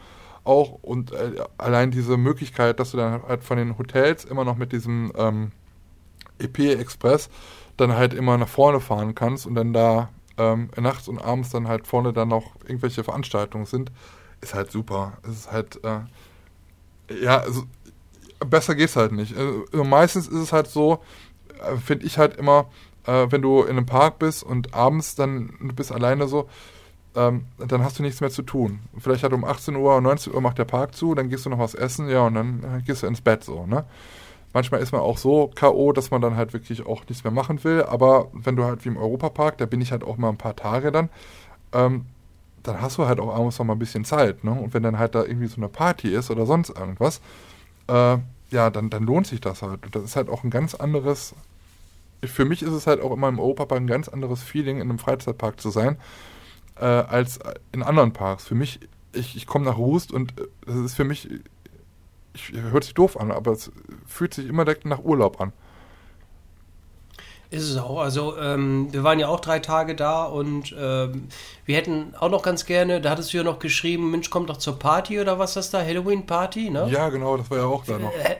auch. Und äh, allein diese Möglichkeit, dass du dann halt von den Hotels immer noch mit diesem ähm, EP Express dann halt immer nach vorne fahren kannst und dann da ähm, nachts und abends dann halt vorne dann noch irgendwelche Veranstaltungen sind, ist halt super. Es ist halt, äh, ja, also, besser geht's halt nicht. Also, meistens ist es halt so, äh, finde ich halt immer, äh, wenn du in einem Park bist und abends dann du bist alleine so, ähm, dann hast du nichts mehr zu tun. Vielleicht hat um 18 Uhr oder 19 Uhr macht der Park zu, dann gehst du noch was essen, ja, und dann äh, gehst du ins Bett so, ne? Manchmal ist man auch so K.O., dass man dann halt wirklich auch nichts mehr machen will. Aber wenn du halt wie im Europapark, da bin ich halt auch mal ein paar Tage dann, ähm, dann hast du halt auch abends noch mal ein bisschen Zeit. Ne? Und wenn dann halt da irgendwie so eine Party ist oder sonst irgendwas, äh, ja, dann, dann lohnt sich das halt. Und das ist halt auch ein ganz anderes, für mich ist es halt auch immer im Europapark ein ganz anderes Feeling, in einem Freizeitpark zu sein, äh, als in anderen Parks. Für mich, ich, ich komme nach Rust und es ist für mich ich, hört sich doof an, aber es fühlt sich immer direkt nach Urlaub an. Ist es auch. Also ähm, wir waren ja auch drei Tage da und ähm, wir hätten auch noch ganz gerne, da hattest du ja noch geschrieben, Mensch, kommt doch zur Party oder was ist das da? Halloween-Party, ne? Ja, genau, das war ja auch da noch. Äh,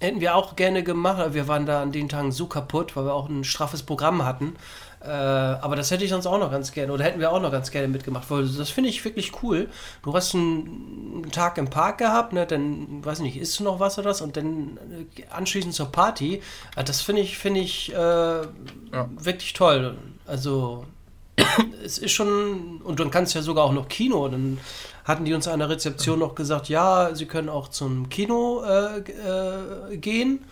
hätten wir auch gerne gemacht. Wir waren da an den Tagen so kaputt, weil wir auch ein straffes Programm hatten. Äh, aber das hätte ich sonst auch noch ganz gerne, oder hätten wir auch noch ganz gerne mitgemacht, weil das finde ich wirklich cool. Du hast einen Tag im Park gehabt, ne, dann, weiß nicht, isst du noch was oder was und dann äh, anschließend zur Party. Äh, das finde ich, finde ich äh, ja. wirklich toll. Also, es ist schon, und dann kannst du ja sogar auch noch Kino, dann hatten die uns an der Rezeption noch gesagt, ja, sie können auch zum Kino äh, äh, gehen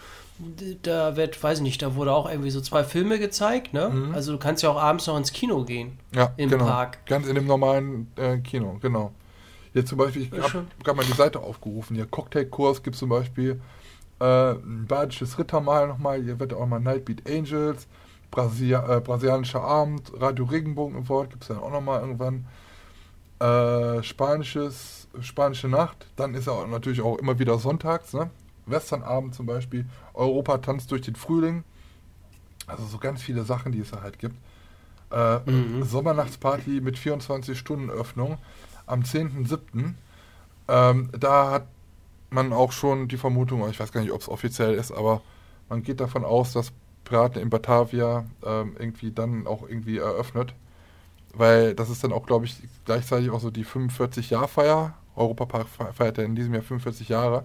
da wird, weiß ich nicht, da wurde auch irgendwie so zwei Filme gezeigt, ne? Mhm. Also du kannst ja auch abends noch ins Kino gehen. Ja, im genau. Park. Ganz in dem normalen äh, Kino, genau. Jetzt zum Beispiel, ich habe gerade mal die Seite aufgerufen. Hier Cocktailkurs gibt zum Beispiel äh, ein badisches Rittermahl nochmal. Hier wird auch mal Nightbeat Angels, Brasil äh, brasilianischer Abend, Radio Regenbogen Award gibt es dann auch nochmal irgendwann. Äh, spanisches, spanische Nacht. Dann ist er natürlich auch immer wieder sonntags, ne? Westernabend zum Beispiel, Europa tanzt durch den Frühling. Also so ganz viele Sachen, die es da halt gibt. Äh, mhm. Sommernachtsparty mit 24 Stunden Öffnung am 10.07. Ähm, da hat man auch schon die Vermutung, ich weiß gar nicht, ob es offiziell ist, aber man geht davon aus, dass Piraten in Batavia ähm, irgendwie dann auch irgendwie eröffnet. Weil das ist dann auch, glaube ich, gleichzeitig auch so die 45-Jahr-Feier. Europapark feiert ja in diesem Jahr 45 Jahre.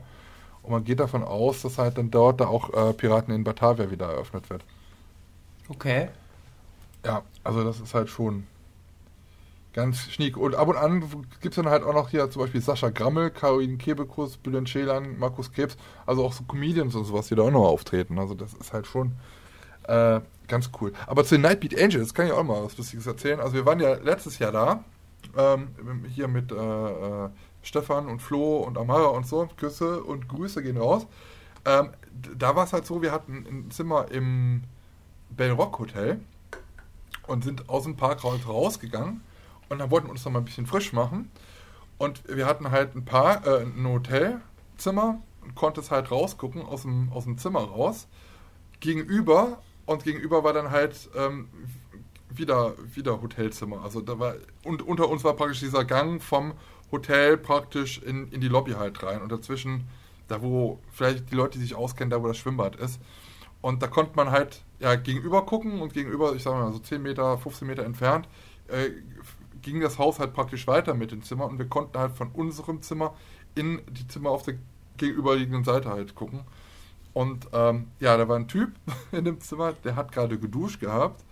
Und man geht davon aus, dass halt dann dort da auch äh, Piraten in Batavia wieder eröffnet wird. Okay. Ja, also das ist halt schon ganz schniek. Und ab und an gibt es dann halt auch noch hier zum Beispiel Sascha Grammel, Caroline Kebekus, Bülent Schelan, Markus Krebs, also auch so Comedians und sowas, die da auch noch auftreten. Also das ist halt schon äh, ganz cool. Aber zu den Nightbeat Angels kann ich auch mal was Lustiges erzählen. Also wir waren ja letztes Jahr da, ähm, hier mit äh, äh Stefan und Flo und Amara und so. Küsse und Grüße gehen raus. Ähm, da war es halt so, wir hatten ein Zimmer im Bell Rock Hotel und sind aus dem Park rausgegangen und dann wollten wir uns noch mal ein bisschen frisch machen. Und wir hatten halt ein paar, äh, ein Hotelzimmer und konnte es halt rausgucken aus dem, aus dem Zimmer raus. Gegenüber und gegenüber war dann halt ähm, wieder, wieder Hotelzimmer. Also da war, und unter uns war praktisch dieser Gang vom Hotel praktisch in, in die Lobby halt rein und dazwischen, da wo vielleicht die Leute, die sich auskennen, da wo das Schwimmbad ist. Und da konnte man halt ja gegenüber gucken und gegenüber, ich sag mal so 10 Meter, 15 Meter entfernt, äh, ging das Haus halt praktisch weiter mit dem Zimmer und wir konnten halt von unserem Zimmer in die Zimmer auf der gegenüberliegenden Seite halt gucken. Und ähm, ja, da war ein Typ in dem Zimmer, der hat gerade geduscht gehabt,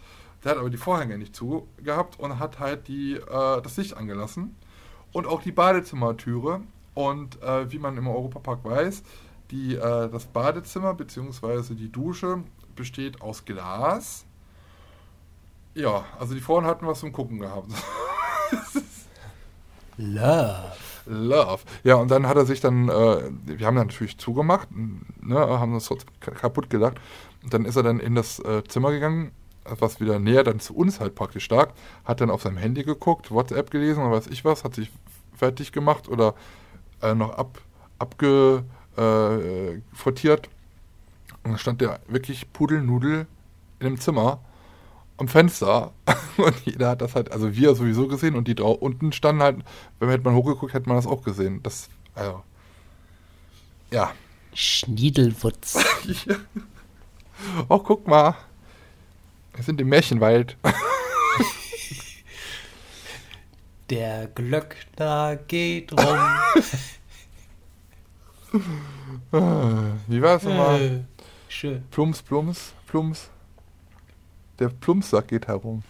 der hat aber die Vorhänge nicht zu gehabt und hat halt die, äh, das Licht angelassen und auch die Badezimmertüre. Und äh, wie man im Europapark weiß, die, äh, das Badezimmer bzw. die Dusche besteht aus Glas Ja, also die Frauen hatten was zum Gucken gehabt. Love. Love. Ja, und dann hat er sich dann, äh, wir haben dann natürlich zugemacht, ne, haben uns kaputt gedacht. Und dann ist er dann in das äh, Zimmer gegangen, was wieder näher dann zu uns halt praktisch lag, hat dann auf seinem Handy geguckt, WhatsApp gelesen oder weiß ich was, hat sich fertig gemacht oder äh, noch ab, abgefrottiert. und dann stand der wirklich Pudelnudel in dem Zimmer am Fenster und jeder hat das halt, also wir sowieso gesehen und die da unten standen halt, wenn man hätte man hochgeguckt, hätte man das auch gesehen. Das, also, ja. Schniedelwutz. oh, guck mal. Wir sind im Märchenwald. Der Glöckner geht rum. Wie war es nochmal? Äh, Schön. Plums, Plums, Plums. Der Plumpsack geht herum.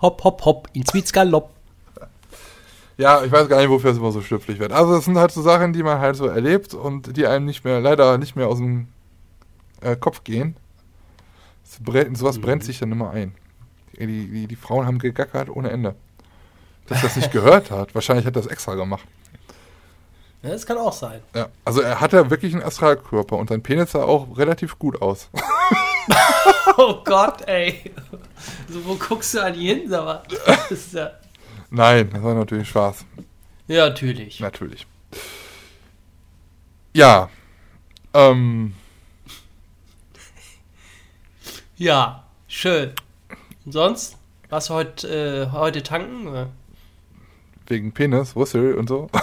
Hopp, hopp, hopp, ins Witzgalopp. Ja, ich weiß gar nicht, wofür es immer so schlüpfrig wird. Also das sind halt so Sachen, die man halt so erlebt und die einem nicht mehr, leider nicht mehr aus dem äh, Kopf gehen. Brennt, sowas Mhm. brennt sich dann immer ein. Die, die, die Frauen haben gegackert ohne Ende. Dass das nicht gehört hat. Wahrscheinlich hat er das extra gemacht. Ja, das kann auch sein. Ja, also er hatte wirklich einen Astralkörper und sein Penis sah auch relativ gut aus. Oh Gott, ey. So, wo guckst du an die hin, mal? Das ja, Nein, das war natürlich Spaß. ja, natürlich. Natürlich. Ja. Ähm, Ja, schön. Und sonst? Warst du heute, äh, heute tanken? oder? wegen Penis, Rüssel und so.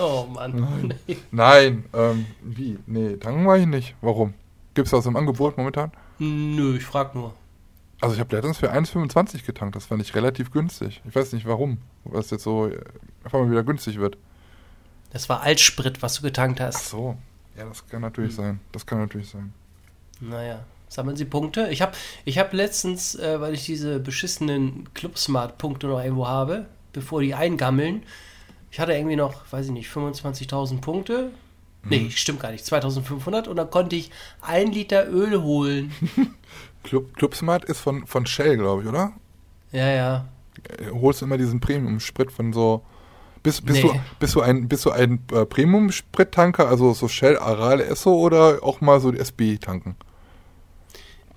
Oh Mann. Nein, ähm, wie? Nee, tanken war ich nicht. Warum? Gibt's das im Angebot momentan? Nö, ich frag nur. Also ich habe letztens für 1,25 getankt. Das fand ich relativ günstig. Ich weiß nicht warum. Was jetzt so äh, einfach mal wieder günstig wird. Das war Altsprit, was du getankt Ach hast. so. Ja, das kann natürlich sein. Das kann natürlich sein. Naja, sammeln Sie Punkte? Ich habe ich hab letztens, äh, weil ich diese beschissenen Clubsmart-Punkte noch irgendwo habe, bevor die eingammeln, ich hatte irgendwie noch, weiß ich nicht, 25.000 Punkte. Nee, stimmt gar nicht, 2500 und dann konnte ich ein Liter Öl holen. Club, Clubsmart ist von, von Shell, glaube ich, oder? Ja, ja. Äh, Holst du immer diesen Premium-Sprit von so. Bist, bist, Nee. du, bist du ein, bist du ein äh, Premium-Sprit-Tanker, also so Shell, Aral, Esso oder auch mal so die SB tanken?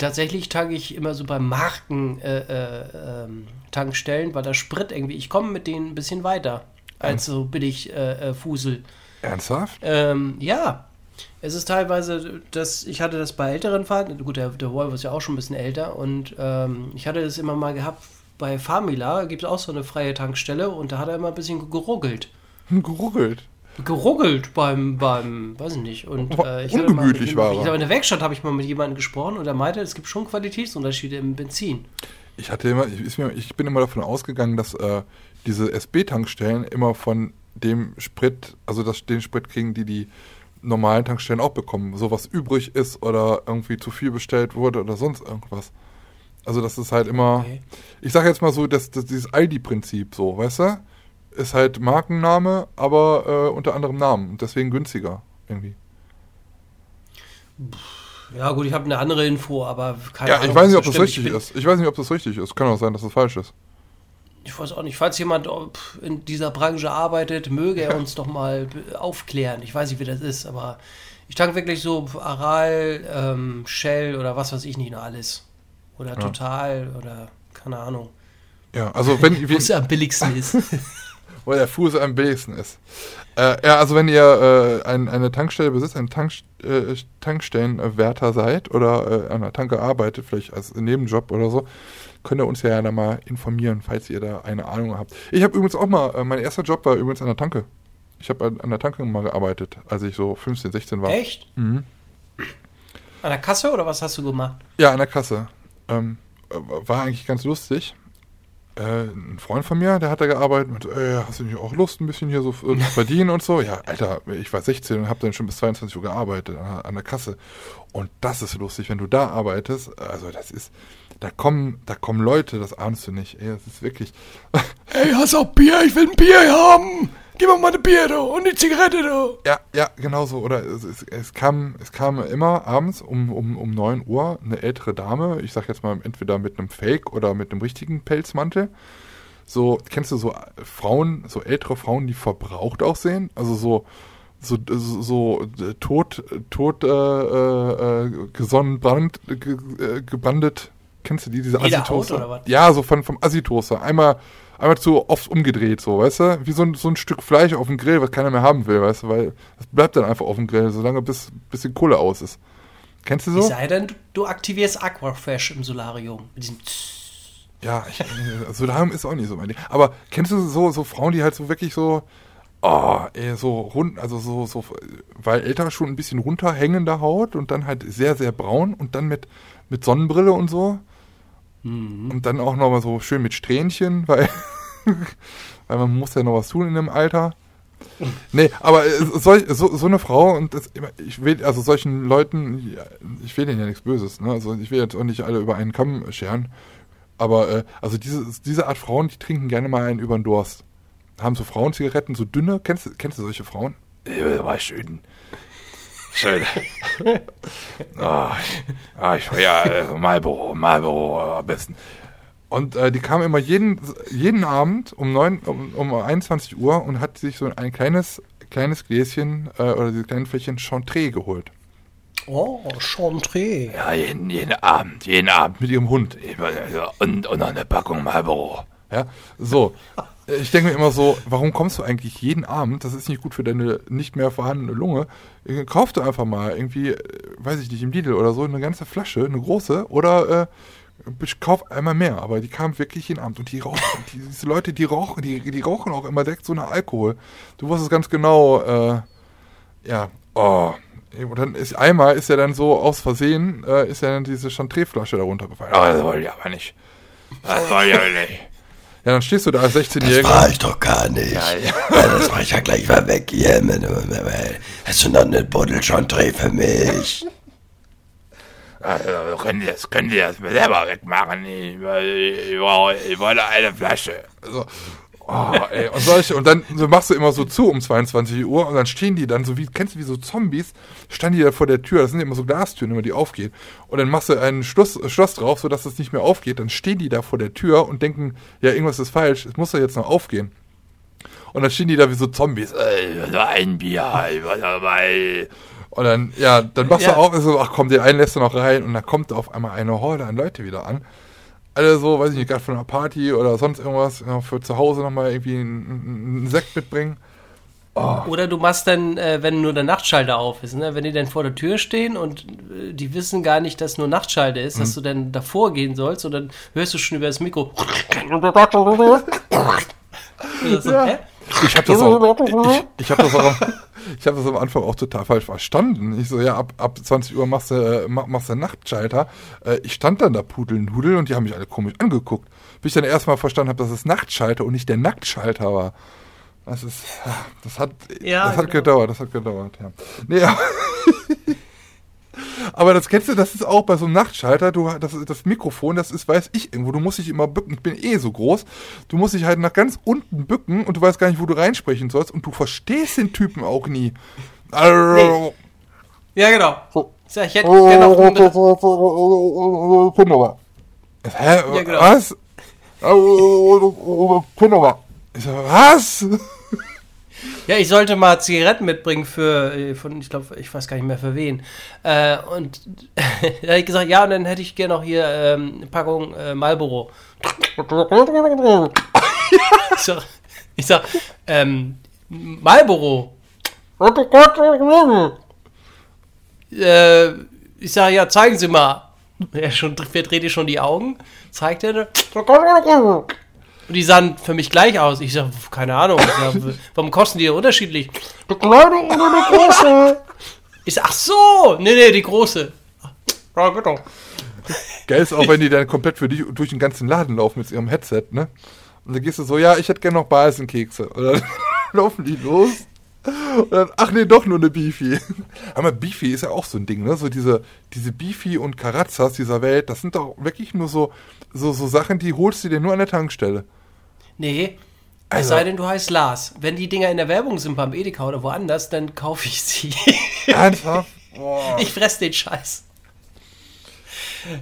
Tatsächlich tanke ich immer so bei Marken äh, äh, ähm, Tankstellen, weil der Sprit irgendwie, ich komme mit denen ein bisschen weiter als so billig äh, äh, Fusel. Ernsthaft? Ähm, ja, es ist teilweise, dass ich hatte das bei älteren Fahrten, gut, der, der Volvo ist ja auch schon ein bisschen älter und ähm, ich hatte das immer mal gehabt, bei Famila gibt es auch so eine freie Tankstelle und da hat er immer ein bisschen geruggelt. Geruggelt. Geruggelt beim, beim, weiß ich nicht. Und, äh, ich mal ungemütlich mit, war ich, er. glaube, in der Werkstatt habe ich mal mit jemandem gesprochen und er meinte, es gibt schon Qualitätsunterschiede im Benzin. Ich hatte immer, ich, mir, ich bin immer davon ausgegangen, dass äh, diese SB-Tankstellen immer von dem Sprit, also das, den Sprit kriegen, die die normalen Tankstellen auch bekommen. So was übrig ist oder irgendwie zu viel bestellt wurde oder sonst irgendwas. Also das ist halt immer, Okay. ich sage jetzt mal so, dass, dass dieses Aldi-Prinzip so, weißt du? Ist halt Markenname, aber äh, unter anderem Namen und deswegen günstiger irgendwie. Ja, gut, ich habe eine andere Info, aber keine Ja, Ahnung. ich weiß nicht, ob das stimmt. Ich richtig bin- ist. Ich weiß nicht, ob das richtig ist. Kann auch sein, dass das falsch ist. Ich weiß auch nicht, falls jemand ob in dieser Branche arbeitet, möge er uns doch mal aufklären. Ich weiß nicht, wie das ist, aber ich tanke wirklich so Aral, ähm, Shell oder was weiß ich nicht noch alles. Oder Total oder keine Ahnung. Ja, also wenn, Wo es am billigsten ist. wo der Fuß am billigsten ist. Äh, ja, also wenn ihr äh, ein, eine Tankstelle besitzt, ein Tank, äh, Tankstellenwärter seid oder äh, an der Tanke arbeitet, vielleicht als Nebenjob oder so, könnt ihr uns ja da mal informieren, falls ihr da eine Ahnung habt. Ich habe übrigens auch mal, äh, mein erster Job war übrigens an der Tanke. Ich habe an, an der Tanke mal gearbeitet, als ich so 15, 16 war. Echt? Mhm. An der Kasse oder was hast du gemacht? Ja, an der Kasse. Ähm, äh, war eigentlich ganz lustig. Äh, ein Freund von mir, der hat da gearbeitet und äh, hast du nicht auch Lust, ein bisschen hier so äh, zu verdienen und so? Ja, Alter, ich war 16 und habe dann schon bis 22 Uhr gearbeitet an, der Kasse. Und das ist lustig, wenn du da arbeitest. Also das ist, da kommen, da kommen Leute, das ahnst du nicht. Ey, das ist wirklich. Ey, hast auch Bier? Ich will ein Bier haben. Gib mir mal eine Bier, du, und die Zigarette, du. Ja, ja, genau so. Oder es, es, es, kam, es kam immer abends um, um, um 9 Uhr eine ältere Dame, ich sag jetzt mal entweder mit einem Fake oder mit einem richtigen Pelzmantel. So, kennst du so Frauen, so ältere Frauen, die verbraucht aussehen? Also so, so, so, so äh, tot, tot, äh, äh, äh gesonnen, brand, ge, äh, gebandet. Kennst du die, diese Asitoaster? Ja, so von, vom Asitoaster. Einmal, einmal zu oft umgedreht, so, weißt du? Wie so ein, so ein Stück Fleisch auf dem Grill, was keiner mehr haben will, weißt du? Weil es bleibt dann einfach auf dem Grill, solange bis, bis die Kohle aus ist. Kennst du so? Es sei denn, du, aktivierst Aquafresh im Solarium. Mit diesem ja, ich, also darum ist auch nicht so mein Ding. Aber kennst du so, so Frauen, die halt so wirklich so, oh, ey, so rund, also so, so, weil älter schon ein bisschen runterhängender Haut und dann halt sehr, sehr braun und dann mit, mit Sonnenbrille und so. Mhm. Und dann auch nochmal so schön mit Strähnchen, weil, weil man muss ja noch was tun in dem Alter. Nee, aber äh, solch, so, so eine Frau und das, ich will, also solchen Leuten, ich will denen ja nichts Böses, ne? Also ich will jetzt auch nicht alle über einen Kamm scheren. Aber äh, also diese, diese Art Frauen, die trinken gerne mal einen über den Durst. Haben so Frauenzigaretten, so dünne. Kennst, kennst du solche Frauen? Ja, war schön. Schön. oh, oh, ich ja äh, Marlboro, Marlboro am besten. Und äh, die kam immer jeden, jeden Abend um, 9, um, um 21 Uhr und hat sich so ein kleines, kleines Gläschen äh, oder diese kleinen Fläschchen Chantre geholt. Oh, Chantre. Ja, jeden, jeden Abend, jeden Abend mit ihrem Hund. Und, und noch eine Packung Marlboro. Ja, so. Ich denke mir immer so, warum kommst du eigentlich jeden Abend? Das ist nicht gut für deine nicht mehr vorhandene Lunge. Kauf du einfach mal irgendwie, äh, weiß ich nicht, im Lidl oder so, eine ganze Flasche, eine große. Oder äh, kauf einmal mehr. Aber die kamen wirklich jeden Abend. Und die rauchen, die, diese Leute, die rauchen, die, die rauchen auch immer direkt so nach Alkohol. Du wusstest ganz genau, äh, ja, oh, und dann ist einmal ist er dann so aus Versehen, äh, ist ja dann diese Chantre-Flasche da runtergefallen. Oh, das wollte ich aber nicht. Das wollte ich aber nicht. Ja, dann stehst du da als 16-Jähriger. Das war ich doch gar nicht. Ja, ja. ja das mach ich ja gleich mal weg hier. Hast du noch eine Buddel Chantre für mich? Also, können die das, können die das mir selber wegmachen? Ich, ich, ich, ich wollte eine Flasche. Also, Oh, ey, und, solche, und dann so machst du immer so zu um 22 Uhr und dann stehen die dann so wie, kennst du wie so Zombies, standen die da vor der Tür, das sind immer so Glastüren, immer die aufgehen. Und dann machst du ein Schloss, Schloss drauf, sodass es nicht mehr aufgeht. Dann stehen die da vor der Tür und denken, ja, irgendwas ist falsch, es muss doch jetzt noch aufgehen. Und dann stehen die da wie so Zombies. Ey, ein Bier, was dabei. Und dann, ja, dann machst ja. du auch so, ach komm, den einen lässt du noch rein und dann kommt auf einmal eine Horde an Leute wieder an alle so, weiß ich nicht, gerade von einer Party oder sonst irgendwas, ja, für zu Hause nochmal irgendwie einen, einen Sekt mitbringen. Oh. Oder du machst dann, äh, wenn nur der Nachtschalter auf ist, ne? wenn die dann vor der Tür stehen und äh, die wissen gar nicht, dass nur Nachtschalter ist, mhm. dass du dann davor gehen sollst und dann hörst du schon über das Mikro. so, ja. Ich habe das, auch, ich, ich hab das, auch, ich hab das am Anfang auch total falsch verstanden. Ich so, ja, ab, ab 20 Uhr machst du, machst du Nachtschalter. Äh, ich stand dann da Pudelnudel und die haben mich alle komisch angeguckt. Bis ich dann erstmal verstanden habe, dass es Nachtschalter und nicht der Nacktschalter war. Das ist, das hat, ja, das hat genau. gedauert, das hat gedauert, ja. Nee, aber Aber das kennst du, das ist auch bei so einem Nachtschalter, du, das, das Mikrofon, das ist, weiß ich irgendwo, du musst dich immer bücken, ich bin eh so groß, du musst dich halt nach ganz unten bücken und du weißt gar nicht, wo du reinsprechen sollst und du verstehst den Typen auch nie. Nee. Ja, genau. So. Ich hätte gerne auch Wunderbar. Hä? Ja, genau. Was? Wunderbar. Ich so, was? Ja, ich sollte mal Zigaretten mitbringen für, äh, von, ich glaube, ich weiß gar nicht mehr für wen. Äh, und da hätte ich gesagt, ja, und dann hätte ich gerne noch hier ähm, eine Packung äh, Marlboro. ich sag, ich sag ähm, Marlboro. äh, ich sage, ja, zeigen Sie mal. Er schon, verdreht schon die Augen, zeigt er. Und die sahen für mich gleich aus. Ich sag, keine Ahnung. Sag, warum kosten die unterschiedlich? Die kleine oder die große? Ich sag, ach so. Nee, nee, die große. Ja, genau. Geil ist auch, wenn die dann komplett für dich durch den ganzen Laden laufen mit ihrem Headset, ne? Und dann gehst du so, ja, ich hätte gerne noch Balsenkekse. Und dann laufen die los. Und dann, ach nee, doch nur eine Beefy. Aber Beefy ist ja auch so ein Ding, ne? So diese, diese Beefy und Karazzas dieser Welt, das sind doch wirklich nur so, so, so Sachen, die holst du dir nur an der Tankstelle. Nee, Es sei denn, du heißt Lars. Wenn die Dinger in der Werbung sind beim Edeka oder woanders, dann kaufe ich sie. Ernsthaft? Boah. Ich fress den Scheiß.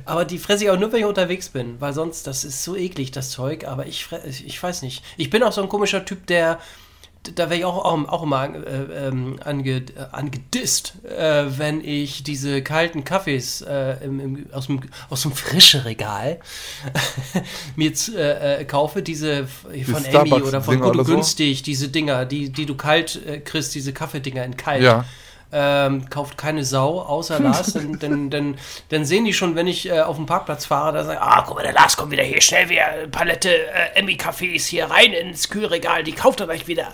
Aber die fresse ich auch nur, wenn ich unterwegs bin, weil sonst, das ist so eklig, das Zeug. Aber ich, ich weiß nicht. Ich bin auch so ein komischer Typ, der, da werde ich auch, auch, auch immer an- äh, ähm, ange, äh, angedisst, äh, wenn ich diese kalten Kaffees äh, im, im, aus, dem, aus dem frischen Regal mir äh, äh, kaufe, diese von Emmy Starbucks oder von Dinger Gut und so? Günstig, diese Dinger, die, die du kalt kriegst, diese Kaffeedinger in kalt Ja. ähm, kauft keine Sau, außer Lars, denn, denn, denn, dann sehen die schon, wenn ich äh, auf dem Parkplatz fahre, da sagen, ah, guck mal, der Lars kommt wieder hier, schnell wieder eine Palette äh, Emmy-Cafés hier rein ins Kühlregal, die kauft er gleich wieder.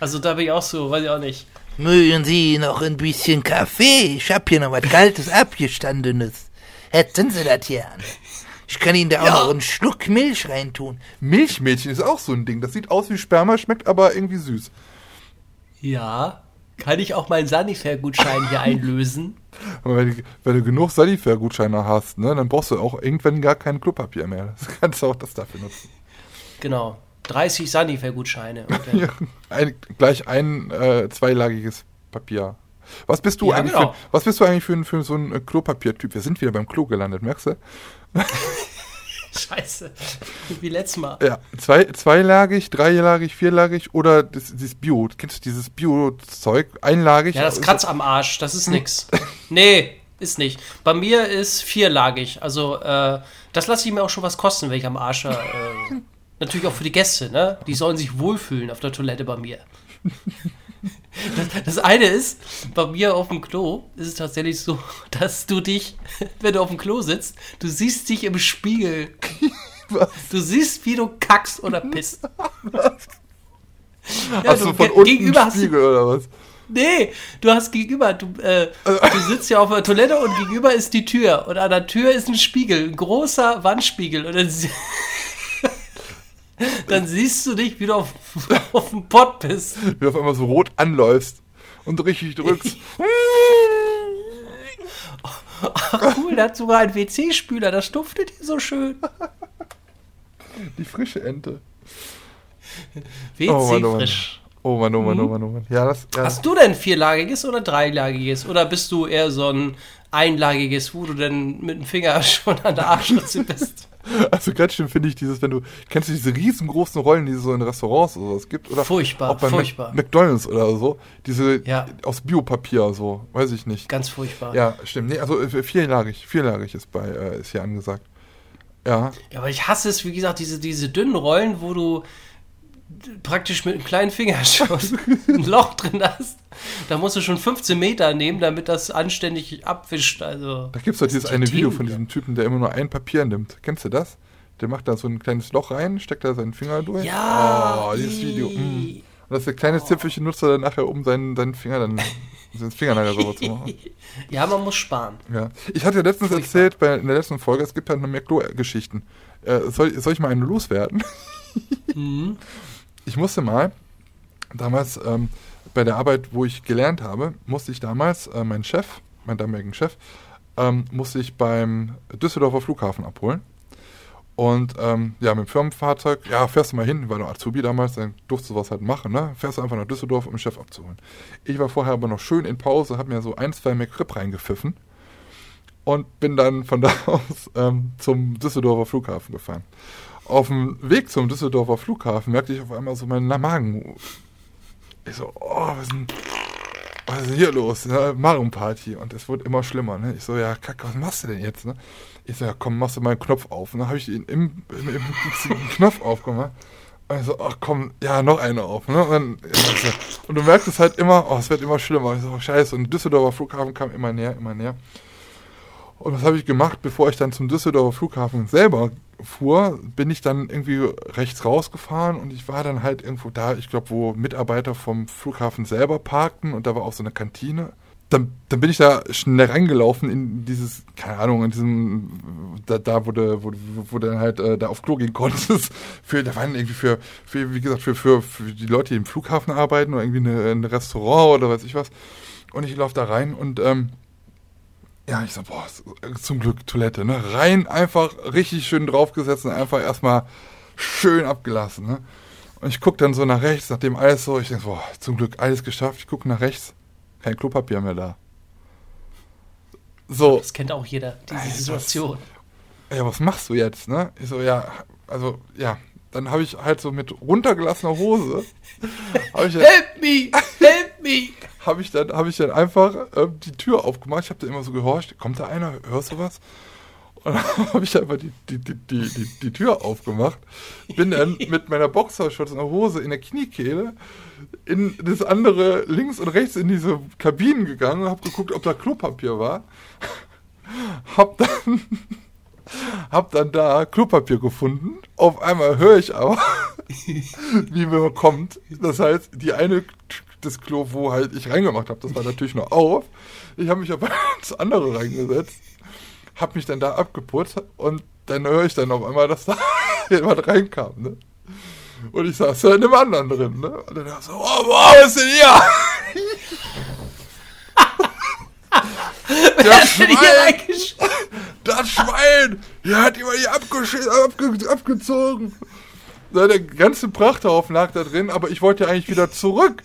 Also da bin ich auch so, weiß ich auch nicht. Mögen Sie noch ein bisschen Kaffee? Ich hab hier noch was Kaltes abgestandenes. Hätten Sie das hier an? Ich kann Ihnen da auch Ja. noch einen Schluck Milch reintun. Milchmädchen ist auch so ein Ding. Das sieht aus wie Sperma, schmeckt aber irgendwie süß. Ja, kann ich auch meinen Sanifair-Gutschein hier einlösen? Aber wenn, du- wenn du genug Sanifair-Gutscheine hast, ne, dann brauchst du auch irgendwann gar kein Klopapier mehr. Das kannst du auch das dafür nutzen. Genau, 30 Sanifair-Gutscheine. und dann- Ja, ein, gleich ein äh, zweilagiges Papier. Was bist du Ja, eigentlich genau. für, was bist du eigentlich für, ein- für so ein äh, Klopapiertyp? Wir sind wieder beim Klo gelandet, merkst du? Scheiße, wie letztes Mal. Ja, zwei, zweilagig, dreilagig, vierlagig oder das, dieses Bio. Kennst du dieses Bio-Zeug? Einlagig? Ja, das kratzt am Arsch, das ist nix. Nee, ist nicht. Bei mir ist vierlagig. Also, äh, das lasse ich mir auch schon was kosten, wenn ich am Arsch. Äh, natürlich auch für die Gäste, ne? Die sollen sich wohlfühlen auf der Toilette bei mir. Das, das eine ist, bei mir auf dem Klo ist es tatsächlich so, dass du dich, wenn du auf dem Klo sitzt, du siehst dich im Spiegel. Was? Du siehst, wie du kackst oder pisst. Ja, Hast du du von unten gegenüber hast du- Spiegel oder was? Nee, du hast gegenüber, du, äh, du sitzt ja auf der Toilette und gegenüber ist die Tür. Und an der Tür ist ein Spiegel, ein großer Wandspiegel. Und dann, dann siehst du dich, wie du auf, auf dem Pott bist. Wie du auf einmal so rot anläufst und richtig drückst. Ach cool, der hat sogar einen WC-Spüler, das duftet hier so schön. Die frische Ente. WC Oh Mann, oh Mann. frisch. Oh Mann, oh Mann, oh Mann, oh Mann. Ja, das, ja. Hast du denn vierlagiges oder dreilagiges? Oder bist du eher so ein einlagiges, wo du denn mit dem Finger schon an der Arschritze bist? Also ganz schön finde ich dieses, wenn du, kennst du diese riesengroßen Rollen, die es so in Restaurants oder sowas gibt? Oder Furchtbar, auch bei furchtbar. McDonalds oder so. Diese Ja. aus Biopapier, so, weiß ich nicht. Ganz furchtbar. Ja, stimmt. Nee, also äh, vierlagig, vierlagig ist bei, äh, ist hier angesagt. Ja, Ja, aber ich hasse es, wie gesagt, diese, diese dünnen Rollen, wo du praktisch mit einem kleinen Finger schon ein Loch drin hast. Da musst du schon 15 Meter nehmen, damit das anständig abwischt. Also, da gibt es doch dieses die eine Video von diesem Typen, der immer nur ein Papier nimmt. Kennst du das? Der macht da so ein kleines Loch rein, steckt da seinen Finger durch. ja, Oh, dieses Video. Mm. Und das der kleine Zipfelchen nutzt er dann nachher, um seinen, seinen Finger dann, seinen Fingernagel sauber zu machen. Ja, man muss sparen. Ja. Ich hatte ja letztens Furchtbar. erzählt, bei, in der letzten Folge, es gibt ja noch mehr Klo-Geschichten. Äh, soll, soll ich mal eine loswerden? Mhm. Ich musste mal, damals ähm, bei der Arbeit, wo ich gelernt habe, musste ich damals äh, meinen Chef, meinen damaligen Chef, ähm, musste ich beim Düsseldorfer Flughafen abholen. Und ähm, ja, mit dem Firmenfahrzeug, ja, fährst du mal hin, war noch Azubi damals, dann durfst du was halt machen, ne? Fährst du einfach nach Düsseldorf, um den Chef abzuholen. Ich war vorher aber noch schön in Pause, hab mir so ein, zwei McRib reingepfiffen und bin dann von da aus ähm, zum Düsseldorfer Flughafen gefahren. Auf dem Weg zum Düsseldorfer Flughafen merkte ich auf einmal so meinen Magen. Ich so, oh, was ist denn, was ist denn hier los? Ja, Magenparty. Und es wurde immer schlimmer. Ne? Ich so, ja, kacke, was machst du denn jetzt? Ne? Ich so, ja, komm, machst du mal einen Knopf auf. Und dann habe ich ihn im, im, im, im Knopf aufgemacht. Und ich so, ach komm, ja, noch eine auf. Ne? Und, dann, und du merkst es halt immer, oh, es wird immer schlimmer. Ich so, oh, scheiße. Und Düsseldorfer Flughafen kam immer näher, immer näher. Und was habe ich gemacht, bevor ich dann zum Düsseldorfer Flughafen selber fuhr, bin ich dann irgendwie rechts rausgefahren und ich war dann halt irgendwo da, ich glaube, wo Mitarbeiter vom Flughafen selber parkten und da war auch so eine Kantine. Dann, dann bin ich da schnell reingelaufen in dieses, keine Ahnung, in diesem, da, da wo, du, wo, wo dann halt äh, da auf Klo gehen konntest. Für, da waren irgendwie für, für wie gesagt, für, für, für die Leute, die im Flughafen arbeiten oder irgendwie eine, ein Restaurant oder weiß ich was. Und ich laufe da rein und ähm, ja, ich so, boah, zum Glück Toilette, ne? Rein, einfach richtig schön draufgesetzt und einfach erstmal schön abgelassen, ne? Und ich gucke dann so nach rechts, nachdem alles so, ich denke, boah, zum Glück alles geschafft. Ich gucke nach rechts, kein Klopapier mehr da. So. Das kennt auch jeder, diese Situation. Ja, was machst du jetzt, ne? Ich so, ja, also, ja. Dann habe ich halt so mit runtergelassener Hose. ich dann, help me! Help me! Habe ich, dann, hab ich dann einfach äh, die Tür aufgemacht. Ich habe da immer so gehorcht. Kommt da einer? Hörst du was? Und dann habe ich einfach die, die, die, die, die Tür aufgemacht. Bin dann mit meiner Boxershorts und der Hose in der Kniekehle in das andere links und rechts in diese Kabinen gegangen und habe geguckt, ob da Klopapier war. Hab dann hab dann da Klopapier gefunden. Auf einmal höre ich aber, wie mir kommt. Das heißt, die eine, das Klo, wo halt ich reingemacht habe, das war natürlich noch auf. Ich habe mich aber ins andere reingesetzt, habe mich dann da abgeputzt und dann höre ich dann auf einmal, dass da jemand reinkam. Ne? Und ich saß in dem anderen drin. Ne? Und dann so, oh, wow, was ist denn hier? Das Schwein, das Schwein, der hat immer hier abge abgezogen. Der ganze Prachthaufen lag da drin, aber ich wollte ja eigentlich wieder zurück.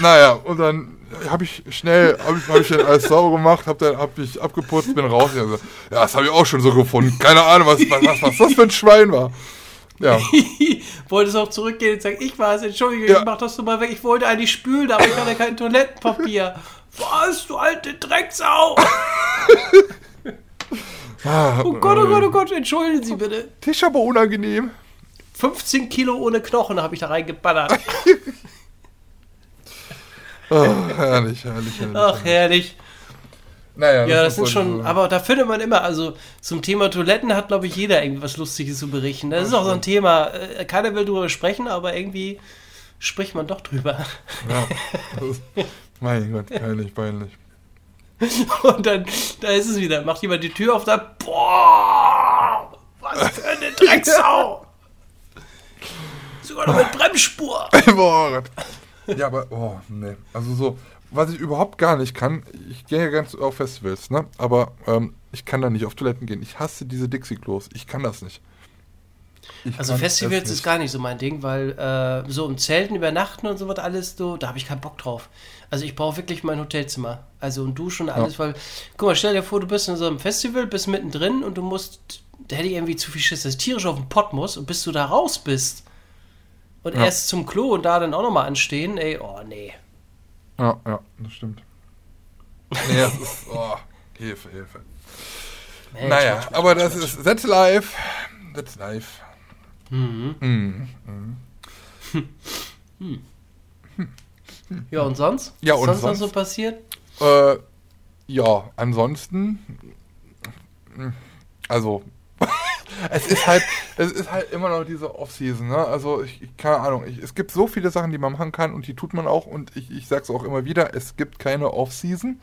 Naja, und dann habe ich schnell, habe ich, hab ich dann alles sauber gemacht, habe dann hab ich abgeputzt, bin raus. Ja, das habe ich auch schon so gefunden. Keine Ahnung, was, was, was das für ein Schwein war. Ja. Wolltest auch zurückgehen und sagen, ich war es, entschuldige, ja. ich mach das du mal weg. Ich wollte eigentlich spülen, aber ich hatte kein Toilettenpapier. Was, du alte Drecksau! ah, oh Gott, oh Gott, oh Gott, entschuldigen Sie bitte. Das ist aber unangenehm. 15 Kilo ohne Knochen habe ich da reingeballert. oh, herrlich, herrlich, herrlich. Ach, herrlich. Naja, ja, das sind schon, so. aber da findet man immer, also zum Thema Toiletten hat, glaube ich, jeder irgendwie was Lustiges zu berichten. Das ist auch so ein Thema, äh, keiner will drüber sprechen, aber irgendwie spricht man doch drüber. Ja, mein Gott, peinlich, peinlich. Und dann, da ist es wieder, macht jemand die Tür auf, da, boah, was für eine Drecksau. Sogar noch mit Bremsspur. boah, ja, aber, oh, nee, also so, was ich überhaupt gar nicht kann, ich gehe ja ganz auf Festivals, ne? Aber ähm, ich kann da nicht auf Toiletten gehen. Ich hasse diese Dixie-Klos. Ich kann das nicht. Ich also Festivals ist gar nicht so mein Ding, weil äh, so im Zelten übernachten und so was alles, so, da habe ich keinen Bock drauf. Also ich brauche wirklich mein Hotelzimmer. Also und Dusche und alles, ja. weil, guck mal, stell dir vor, du bist in so einem Festival, bist mittendrin und du musst, da hätte ich irgendwie zu viel Schiss, dass ich tierisch auf den Pott muss und bis du da raus bist und ja. erst zum Klo und da dann auch nochmal anstehen, ey, oh nee. Ja, ja, das stimmt. Nee, das ist, oh, Hilfe, Hilfe. Mensch, naja, Mensch, Mensch, aber das ist, that's live. That's live. Mhm. Mhm. Mhm. Hm. Ja, und sonst? Ja, und sonst, sonst so passiert? Äh, ja, ansonsten. Also, es ist halt, es ist halt immer noch diese Off-Season, ne? Also ich, ich, keine Ahnung, ich, es gibt so viele Sachen, die man machen kann und die tut man auch und ich, ich sag's auch immer wieder, es gibt keine Off-Season.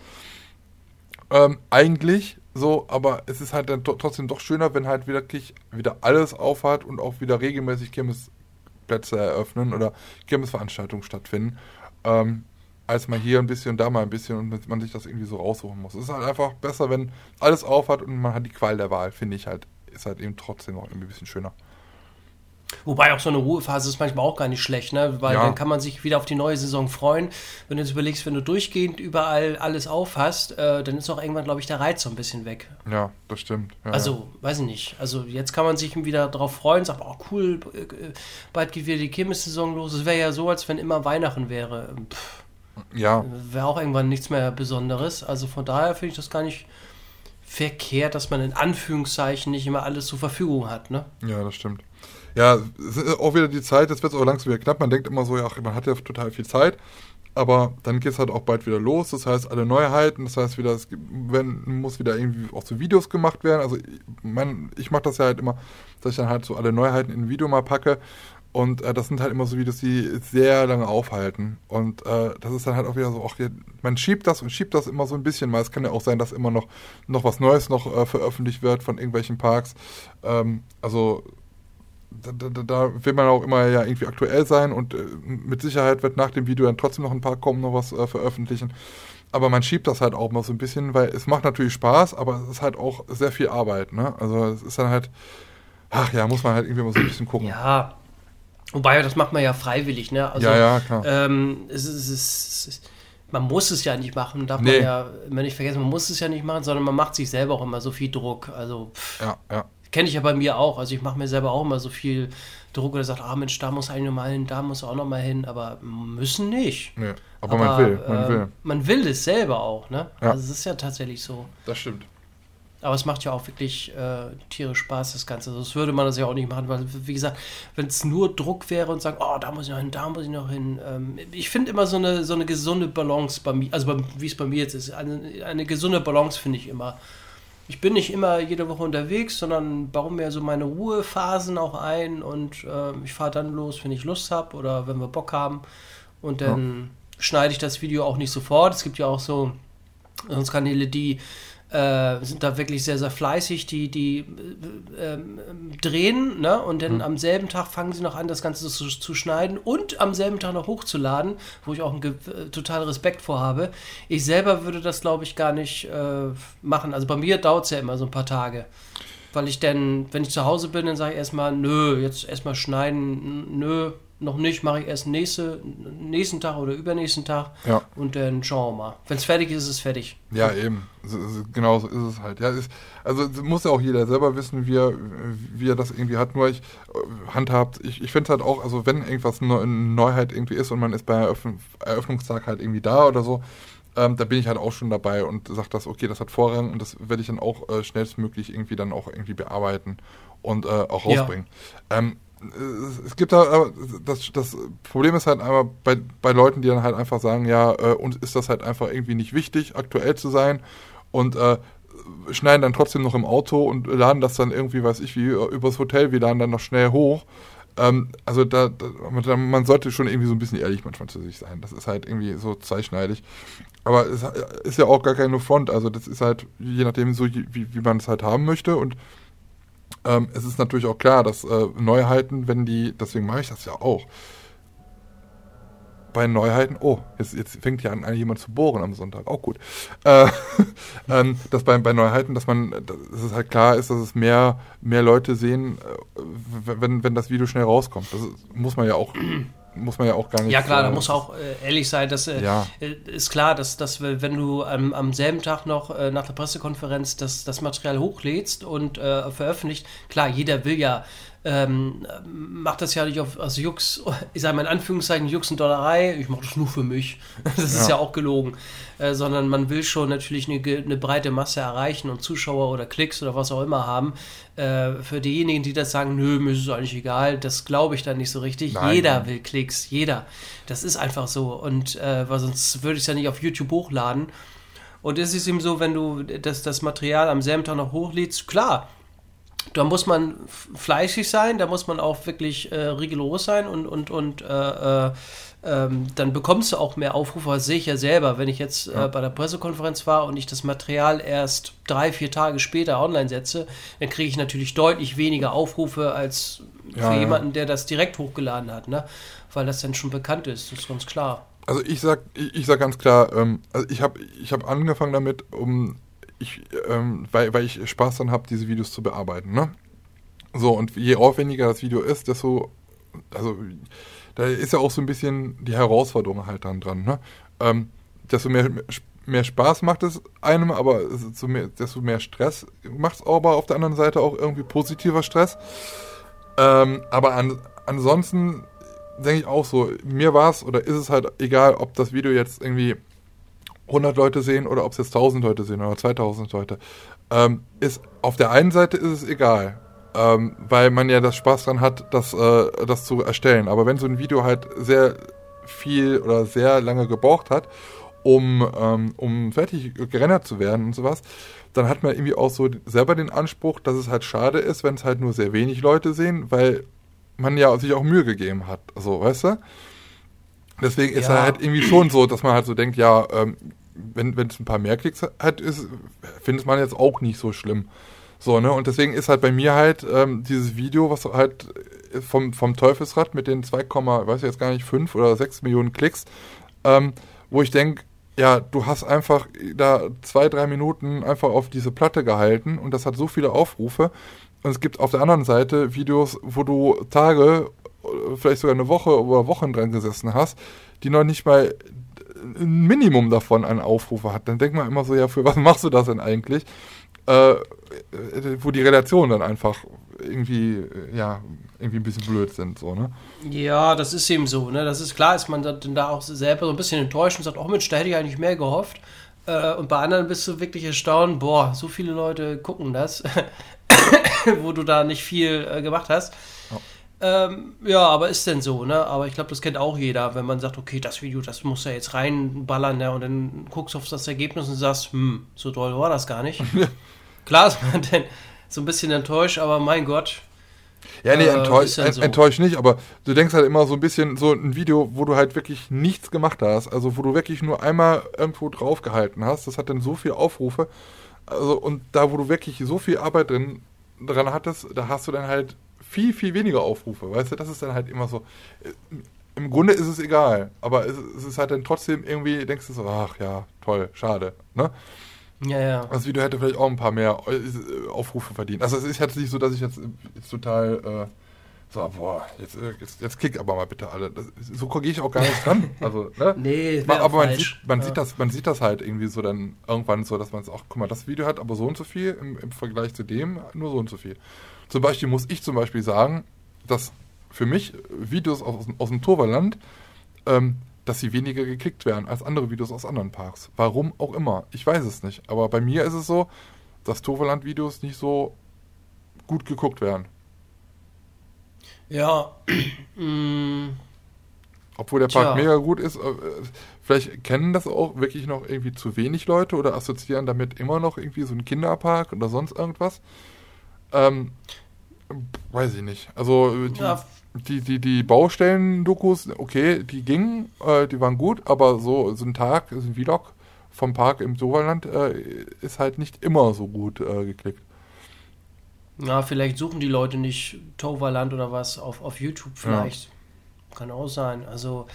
Ähm, eigentlich so, aber es ist halt dann trotzdem doch schöner, wenn halt wirklich wieder alles aufhat und auch wieder regelmäßig Kirmesplätze eröffnen oder Kirmesveranstaltungen stattfinden. Ähm, als mal hier ein bisschen, da mal ein bisschen und man sich das irgendwie so raussuchen muss. Es ist halt einfach besser, wenn alles aufhat und man hat die Qual der Wahl, finde ich halt ist halt eben trotzdem noch irgendwie ein bisschen schöner. Wobei auch so eine Ruhephase ist manchmal auch gar nicht schlecht, ne? weil ja. dann kann man sich wieder auf die neue Saison freuen. Wenn du jetzt überlegst, wenn du durchgehend überall alles aufhast, äh, dann ist auch irgendwann, glaube ich, der Reiz so ein bisschen weg. Ja, das stimmt. Ja, also, weiß ich nicht. Also jetzt kann man sich wieder darauf freuen, sagt, oh cool, äh, bald geht wieder die Kirmes-Saison los. Es wäre ja so, als wenn immer Weihnachten wäre. Pff, ja. Wäre auch irgendwann nichts mehr Besonderes. Also von daher finde ich das gar nicht verkehrt, dass man in Anführungszeichen nicht immer alles zur Verfügung hat, ne? Ja, das stimmt. Ja, es ist auch wieder die Zeit, jetzt wird es auch langsam wieder knapp. Man denkt immer so, ja, man hat ja total viel Zeit. Aber dann geht es halt auch bald wieder los. Das heißt, alle Neuheiten, das heißt wieder, es wenn, muss wieder irgendwie auch so Videos gemacht werden. Also mein, ich mache das ja halt immer, dass ich dann halt so alle Neuheiten in ein Video mal packe. Und äh, das sind halt immer so Videos, die sehr lange aufhalten. Und äh, das ist dann halt auch wieder so, auch man schiebt das und schiebt das immer so ein bisschen mal. Es kann ja auch sein, dass immer noch, noch was Neues noch äh, veröffentlicht wird von irgendwelchen Parks. Ähm, also da, da, da, will man auch immer ja irgendwie aktuell sein und äh, mit Sicherheit wird nach dem Video dann trotzdem noch ein paar kommen, noch was äh, veröffentlichen. Aber man schiebt das halt auch mal so ein bisschen, weil es macht natürlich Spaß, aber es ist halt auch sehr viel Arbeit. Ne? Also es ist dann halt Ach ja, muss man halt irgendwie mal so ein bisschen gucken. Ja. Wobei, das macht man ja freiwillig, ne? Also, Ja, ja, klar. Ähm, es ist, es es ist, man muss es ja nicht machen, darf Nee. man ja immer nicht vergessen, man muss es ja nicht machen, sondern man macht sich selber auch immer so viel Druck. Also, pff, Ja, ja. Kenne ich ja bei mir auch. Also, ich mache mir selber auch immer so viel Druck oder sagt, ah Mensch, da muss eigentlich noch mal hin, da muss auch noch mal hin, aber müssen nicht. Nee. Aber, man will, man äh, will. Man will es selber auch, ne? Ja. Also, es ist ja tatsächlich so. Das stimmt. Aber es macht ja auch wirklich äh, tierisch Spaß, das Ganze. Sonst würde man das ja auch nicht machen, weil, wie gesagt, wenn es nur Druck wäre und sagen, oh, da muss ich noch hin, da muss ich noch hin. Ähm, ich finde immer so eine, so eine gesunde Balance bei mir, also bei, wie es bei mir jetzt ist, eine, eine gesunde Balance finde ich immer. Ich bin nicht immer jede Woche unterwegs, sondern baue mir so meine Ruhephasen auch ein und äh, ich fahre dann los, wenn ich Lust habe oder wenn wir Bock haben. Und dann schneide ich das Video auch nicht sofort. Es gibt ja auch so sonst Kanäle, die äh, sind da wirklich sehr, sehr fleißig, die, die äh, ähm, drehen, ne? Und dann am selben Tag fangen sie noch an, das Ganze zu, zu schneiden und am selben Tag noch hochzuladen, wo ich auch einen äh, total Respekt vor habe. Ich selber würde das, glaube ich, gar nicht äh, machen. Also bei mir dauert es ja immer so ein paar Tage. Weil ich dann, wenn ich zu Hause bin, dann sage ich erstmal, nö, jetzt erstmal schneiden, nö, noch nicht, mache ich erst nächste, nächsten Tag oder übernächsten Tag Ja. und dann schauen wir mal. Wenn es fertig ist, ist es fertig. Ja, eben. So, so, genau so ist es halt. Ja, ist, also muss ja auch jeder selber wissen, wie er, wie er das irgendwie hat. Nur ich handhabt, ich, ich finde es halt auch, also wenn irgendwas eine Neuheit irgendwie ist und man ist bei Eröffn Eröffnungstag halt irgendwie da oder so, ähm, da bin ich halt auch schon dabei und sage das, okay, das hat Vorrang und das werde ich dann auch äh, schnellstmöglich irgendwie dann auch irgendwie bearbeiten und äh, auch Ja. rausbringen. Ähm, es, es gibt da, aber das, das Problem ist halt einmal bei, bei Leuten, die dann halt einfach sagen, ja, äh, uns ist das halt einfach irgendwie nicht wichtig, aktuell zu sein und äh, schneiden dann trotzdem noch im Auto und laden das dann irgendwie, weiß ich wie, übers Hotel, wir laden dann noch schnell hoch. Ähm, also da, da man, sollte schon irgendwie so ein bisschen ehrlich manchmal zu sich sein. Das ist halt irgendwie so zweischneidig. Aber es ist ja auch gar keine Front. Also das ist halt je nachdem so, wie, wie man es halt haben möchte. Und ähm, es ist natürlich auch klar, dass äh, Neuheiten, wenn die, deswegen mache ich das ja auch. Bei Neuheiten, oh, jetzt, jetzt fängt ja an, jemand zu bohren am Sonntag, auch gut. Äh, ähm, dass bei, bei Neuheiten, dass man, dass es halt klar ist, dass es mehr, mehr Leute sehen, äh, wenn, wenn das Video schnell rauskommt. Das muss man ja auch, muss man ja auch gar nicht. Ja klar, da muss auch äh, ehrlich sein, dass äh, Ja. äh, ist klar, dass, dass wenn du am, am selben Tag noch äh, nach der Pressekonferenz das, das Material hochlädst und äh, veröffentlicht, klar, jeder will ja ähm, macht das ja nicht auf, aus Jux, ich sage mal in Anführungszeichen Jux und Dollerei, ich mache das nur für mich, das ist ja, Ja. auch gelogen, äh, sondern man will schon natürlich eine, eine breite Masse erreichen und Zuschauer oder Klicks oder was auch immer haben. Äh, für diejenigen, die das sagen, nö, mir ist es eigentlich egal, das glaube ich dann nicht so richtig. Nein, jeder nein. will Klicks, jeder. Das ist einfach so und äh, weil sonst würde ich es ja nicht auf YouTube hochladen. Und es ist eben so, wenn du das, das Material am selben Tag noch hochlädst, klar, da muss man fleißig sein, da muss man auch wirklich äh, rigoros sein und, und, und äh, äh, ähm, dann bekommst du auch mehr Aufrufe, das sehe ich ja selber. Wenn ich jetzt äh, bei der Pressekonferenz war und ich das Material erst drei, vier Tage später online setze, dann kriege ich natürlich deutlich weniger Aufrufe als Ja, für ja. jemanden, der das direkt hochgeladen hat, ne? weil das dann schon bekannt ist, das ist ganz klar. Also ich sag, ich, ich sag ganz klar, ähm, also ich habe ich hab angefangen damit, um ich, ähm, weil, weil ich Spaß dann habe, diese Videos zu bearbeiten. Ne? So, und je aufwendiger das Video ist, desto, also da ist ja auch so ein bisschen die Herausforderung halt dann dran. Ne? Ähm, desto mehr, mehr Spaß macht es einem, aber so mehr, desto mehr Stress macht es aber auf der anderen Seite auch irgendwie positiver Stress. Ähm, aber an, ansonsten denke ich auch so, mir war es oder ist es halt egal, ob das Video jetzt irgendwie 100 Leute sehen oder ob es jetzt 1000 Leute sehen oder 2000 Leute. Ähm, ist, auf der einen Seite ist es egal, ähm, weil man ja das Spaß dran hat, das, äh, das zu erstellen. Aber wenn so ein Video halt sehr viel oder sehr lange gebraucht hat, um, ähm, um fertig gerendert zu werden und sowas, dann hat man irgendwie auch so selber den Anspruch, dass es halt schade ist, wenn es halt nur sehr wenig Leute sehen, weil man ja sich auch Mühe gegeben hat. So, weißt du? Deswegen ist Ja. er halt irgendwie schon so, dass man halt so denkt, ja, ähm, wenn es ein paar mehr Klicks hat, ist, findet man jetzt auch nicht so schlimm. So, ne? Und deswegen ist halt bei mir halt ähm, dieses Video, was halt vom, vom Teufelsrad mit den 2, weiß ich jetzt gar nicht, 5 oder 6 Millionen Klicks, ähm, wo ich denke, ja, du hast einfach da zwei, drei Minuten einfach auf diese Platte gehalten und das hat so viele Aufrufe Und es gibt auf der anderen Seite Videos, wo du Tage, vielleicht sogar eine Woche oder Wochen dran gesessen hast, die noch nicht mal ein Minimum davon an Aufrufe hat. Dann denkt man immer so, ja, für was machst du das denn eigentlich? Äh, wo die Relationen dann einfach irgendwie, ja, irgendwie ein bisschen blöd sind, so, ne? Ja, das ist eben so, ne? Das ist klar, ist man dann da auch selber so ein bisschen enttäuscht und sagt, oh Mensch, da hätte ich eigentlich mehr gehofft. Äh, und bei anderen bist du wirklich erstaunt, boah, so viele Leute gucken das, wo du da nicht viel äh, gemacht hast. Ja. Ähm, ja, aber ist denn so, ne? Aber ich glaube, das kennt auch jeder, wenn man sagt, okay, das Video, das muss ja jetzt reinballern, ne? Und dann guckst du auf das Ergebnis und sagst, hm, so toll war das gar nicht. Klar ist man denn so ein bisschen enttäuscht, aber mein Gott. Ja, nee, enttäuscht, äh, so. enttäuscht nicht, aber du denkst halt immer so ein bisschen so ein Video, wo du halt wirklich nichts gemacht hast, also wo du wirklich nur einmal irgendwo draufgehalten hast, das hat dann so viele Aufrufe, also und da, wo du wirklich so viel Arbeit drin, dran hattest, da hast du dann halt viel, viel weniger Aufrufe, weißt du, das ist dann halt immer so, äh, im Grunde ist es egal, aber es, es ist halt dann trotzdem irgendwie, denkst du so, ach ja, toll, schade, ne? Ja, ja. Das Video hätte vielleicht auch ein paar mehr äh, Aufrufe verdient. Also es ist jetzt nicht so, dass ich jetzt, jetzt total äh, so, boah, jetzt, äh, jetzt, jetzt kick aber mal bitte alle. Das, so gehe ich auch gar nicht dran. Also, ne? nee, aber man sieht, man, ja. sieht das, man sieht das halt irgendwie so dann irgendwann so, dass man es auch, guck mal, das Video hat aber so und so viel im, im Vergleich zu dem nur so und so viel. Zum Beispiel muss ich zum Beispiel sagen, dass für mich Videos aus, aus dem Torverland ähm, dass sie weniger geklickt werden als andere Videos aus anderen Parks. Warum auch immer. Ich weiß es nicht. Aber bei mir ist es so, dass Toverland-Videos nicht so gut geguckt werden. Ja. Obwohl der Park Tja. mega gut ist. Äh, vielleicht kennen das auch wirklich noch irgendwie zu wenig Leute oder assoziieren damit immer noch irgendwie so einen Kinderpark oder sonst irgendwas. Ähm, weiß ich nicht. Also die, ja, die, die, die Baustellen-Dokus, okay, die gingen, äh, die waren gut, aber so, so ein Tag, so ein Vlog vom Park im Soverland äh, ist halt nicht immer so gut äh, geklickt. Na, vielleicht suchen die Leute nicht Toverland oder was auf, auf YouTube vielleicht. Ja. Kann auch sein. Also,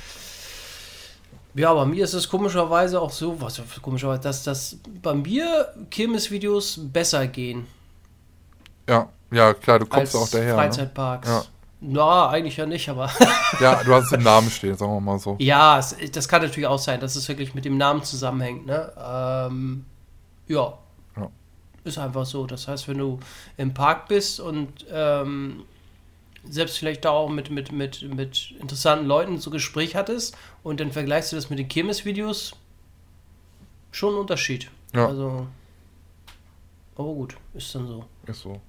ja, bei mir ist es komischerweise auch so, was komischerweise, dass, dass bei mir Kirmes-Videos besser gehen. Ja, ja, klar, du kommst auch daher. Ne? Freizeitparks. Ne? Ja. Na, eigentlich ja nicht, aber. ja, du hast im Namen stehen, sagen wir mal so. Ja, es, das kann natürlich auch sein, dass es wirklich mit dem Namen zusammenhängt, ne? Ähm, ja. ja. Ist einfach so. Das heißt, wenn du im Park bist und ähm, selbst vielleicht da auch mit, mit, mit, mit interessanten Leuten so Gespräch hattest und dann vergleichst du das mit den Kirmes-Videos, schon ein Unterschied. Ja. Also. Aber gut, ist dann so. Ist so,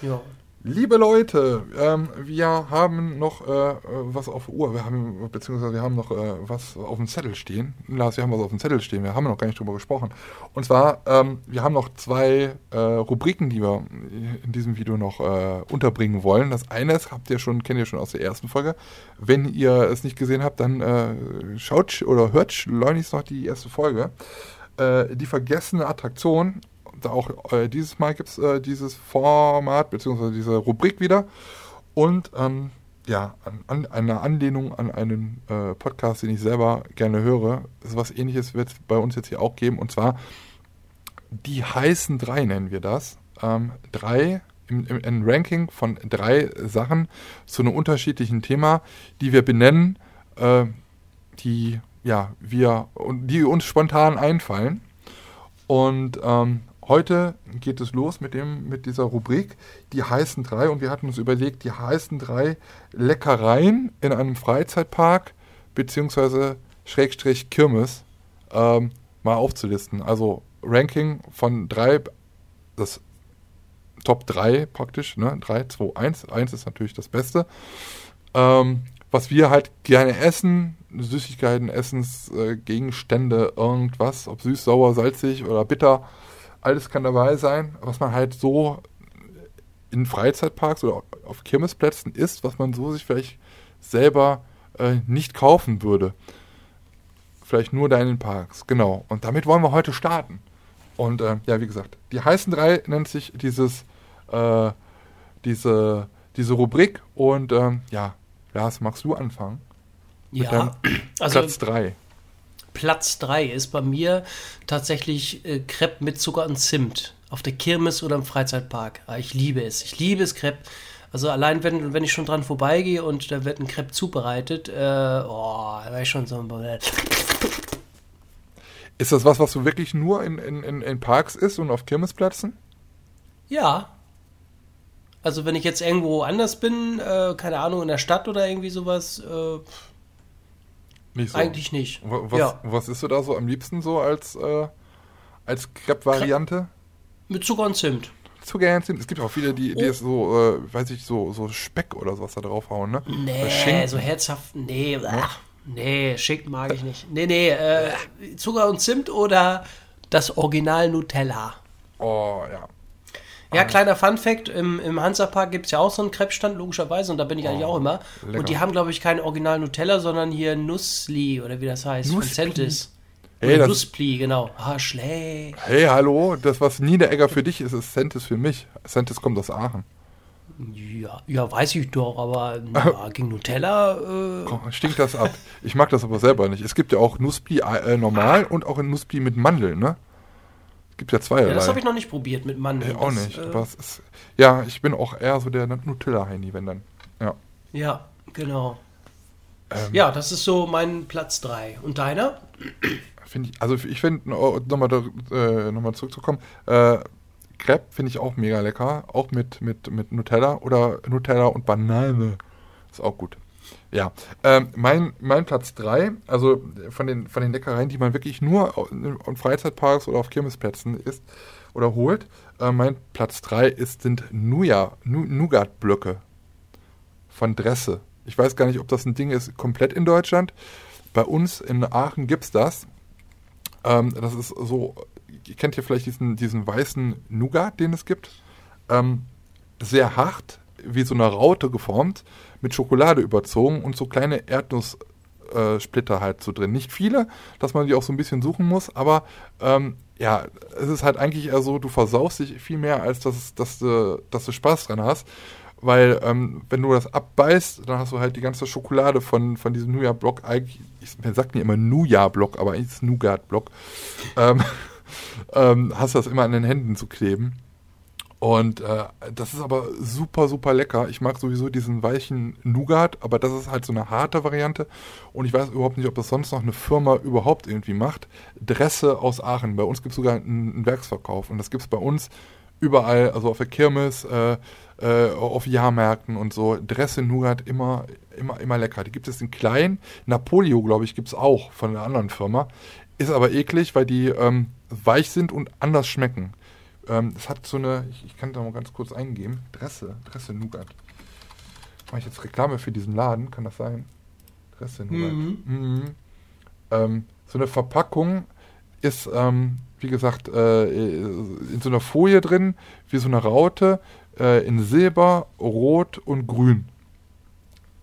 ja. Liebe Leute, ähm, wir haben noch äh, was auf der Uhr, wir haben, beziehungsweise wir haben noch äh, was auf dem Zettel stehen. Lars, wir haben was auf dem Zettel stehen, wir haben noch gar nicht drüber gesprochen. Und zwar, ähm, wir haben noch zwei äh, Rubriken, die wir in diesem Video noch äh, unterbringen wollen. Das eine ist, habt ihr schon, kennt ihr schon aus der ersten Folge. Wenn ihr es nicht gesehen habt, dann äh, schaut oder hört schleunigst noch die erste Folge. Äh, die vergessene Attraktion auch äh, dieses Mal gibt es äh, dieses Format bzw. diese Rubrik wieder. Und ähm, ja, an, an, eine Anlehnung an einen äh, Podcast, den ich selber gerne höre. Das was ähnliches wird es bei uns jetzt hier auch geben. Und zwar die heißen drei nennen wir das. Ähm, drei im, im, im, Ranking von drei Sachen zu einem unterschiedlichen Thema, die wir benennen, äh, die ja wir die uns spontan einfallen. Und ähm, Heute geht es los mit, dem, mit dieser Rubrik, die heißen drei. Und wir hatten uns überlegt, die heißen drei Leckereien in einem Freizeitpark beziehungsweise Schrägstrich Kirmes ähm, mal aufzulisten. Also Ranking von drei, das Top 3 praktisch, ne? 3, 2, 1. 1 ist natürlich das Beste. Ähm, was wir halt gerne essen, Süßigkeiten, Essensgegenstände, äh, irgendwas, ob süß, sauer, salzig oder bitter alles kann dabei sein, was man halt so in Freizeitparks oder auf Kirmesplätzen isst, was man so sich vielleicht selber äh, nicht kaufen würde. Vielleicht nur da in den Parks, genau. Und damit wollen wir heute starten. Und äh, ja, wie gesagt, die heißen drei nennt sich dieses, äh, diese, diese Rubrik. Und ähm, ja, Lars, magst du anfangen? Ja, also Platz drei. Platz 3 ist bei mir tatsächlich äh, Crepe mit Zucker und Zimt. Auf der Kirmes oder im Freizeitpark. Ah, ich liebe es. Ich liebe es, Crepe. Also allein wenn, wenn ich schon dran vorbeigehe und da wird ein Crepe zubereitet, äh, oh, da wäre ich schon so Ist das was, was du wirklich nur in, in, in, in Parks isst und auf Kirmesplätzen? Ja. Also wenn ich jetzt irgendwo anders bin, äh, keine Ahnung, in der Stadt oder irgendwie sowas, äh, Nicht so. eigentlich nicht. Wa- Was, Ja. was isst du da so am liebsten so als, äh, als Crepe-Variante? Mit Zucker und Zimt. Zu gern sind. Es gibt auch viele, die, die Oh. es so, äh, weiß ich, so, so Speck oder sowas da draufhauen, ne? Nee, so herzhaft. Nee, ach, nee, Schinken mag ich nicht. Nee, nee, äh, Zucker und Zimt oder das Original Nutella. Oh, ja. Ja, kleiner Fun-Fact: Im, im Hansapark gibt es ja auch so einen Crepe-Stand, logischerweise, und da bin ich eigentlich auch immer. Oh, lecker. Und die haben, glaube ich, kein Original Nutella, sondern hier Nussli oder wie das heißt, von Nussli? Centis. Hey, Oder Nusspli, genau. Ah, schlecht. Hey, hallo, das, was Niederegger für dich ist, ist Centis für mich. Centis kommt aus Aachen. Ja, ja, weiß ich doch, aber ja, gegen Nutella, äh, Komm, Stinkt das ab. Ich mag das aber selber nicht. Es gibt ja auch Nusspi äh, normal und auch ein Nusspi mit Mandeln, ne? Es gibt ja zwei. ja, das habe ich noch nicht probiert mit Mandeln. Äh, auch Das, nicht. Äh, ist, ja, ich bin auch eher so der Nutella-Heini, wenn dann. Ja. ja, genau. Ähm, Ja, das ist so mein Platz 3. Und deiner? Finde ich, also ich finde, nochmal äh, noch zurückzukommen, äh, Crepe finde ich auch mega lecker, auch mit, mit, mit Nutella oder Nutella und Banane. Ist auch gut. Ja, ähm, mein, mein Platz 3, also von den, von den Leckereien, die man wirklich nur in Freizeitparks oder auf Kirmesplätzen isst oder holt, äh, mein Platz 3 ist, sind Nougat-Blöcke von Dresse. Ich weiß gar nicht, ob das ein Ding ist komplett in Deutschland. Bei uns in Aachen gibt es das. Ähm, das ist so, ihr kennt ja vielleicht diesen, diesen weißen Nougat, den es gibt. Ähm, sehr hart, wie so eine Raute geformt, mit Schokolade überzogen und so kleine Erdnusssplitter äh, halt so drin. Nicht viele, dass man die auch so ein bisschen suchen muss, aber ähm, ja, es ist halt eigentlich eher so, du versaust dich viel mehr, als dass, dass, du, dass du Spaß dran hast. Weil, ähm, wenn du das abbeißt, dann hast du halt die ganze Schokolade von, von diesem Nougat-Block. Eigentlich, ich, mir sagt mir immer Nougat-Block, aber eigentlich ist es Nougat-Block. Ähm, ähm, hast das immer an den Händen zu kleben. Und äh, das ist aber super, super lecker. Ich mag sowieso diesen weichen Nougat, aber das ist halt so eine harte Variante. Und ich weiß überhaupt nicht, ob das sonst noch eine Firma überhaupt irgendwie macht. Dresse aus Aachen. Bei uns gibt es sogar einen, einen Werksverkauf. Und das gibt es bei uns überall, also auf der Kirmes, äh, äh, auf Jahrmärkten und so. Dresse Nougat immer, immer, immer lecker. Die gibt es in klein. Napolio, glaube ich, gibt es auch von einer anderen Firma. Ist aber eklig, weil die ähm, weich sind und anders schmecken. Ähm, es hat so eine, ich, ich kann da mal ganz kurz eingeben. Dresse, Dresse Nougat. Mache ich jetzt Reklame für diesen Laden, kann das sein? Dresse Nougat. Mhm. Ähm, so eine Verpackung ist, ähm, wie gesagt, äh, in so einer Folie drin, wie so eine Raute, äh, in Silber, Rot und Grün.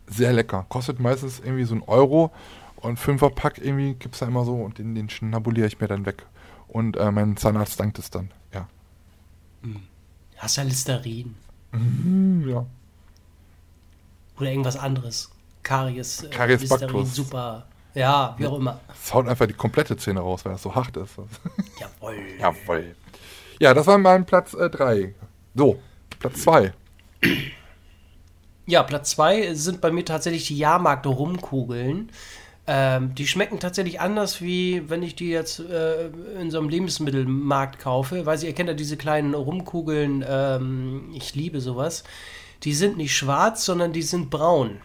Sehr lecker. Kostet meistens irgendwie so ein Euro und Fünferpack irgendwie gibt es da immer so und den, den schnabuliere ich mir dann weg. Und äh, mein Zahnarzt dankt es dann. Ja. Hast ja Listerin. ja. Oder irgendwas anderes. Karies, äh, Karies Listerin, super. Ja, wie auch immer. Es haut einfach die komplette Zähne raus, weil das so hart ist. Jawohl. Jawohl. Ja, das war mein Platz 3. so, Platz 2. Ja, Platz 2 sind bei mir tatsächlich die Jahrmarkt-Rumkugeln. Ähm, die schmecken tatsächlich anders, wie wenn ich die jetzt äh, in so einem Lebensmittelmarkt kaufe. Weil ihr kennt ja diese kleinen Rumkugeln, ähm, ich liebe sowas. Die sind nicht schwarz, sondern die sind braun.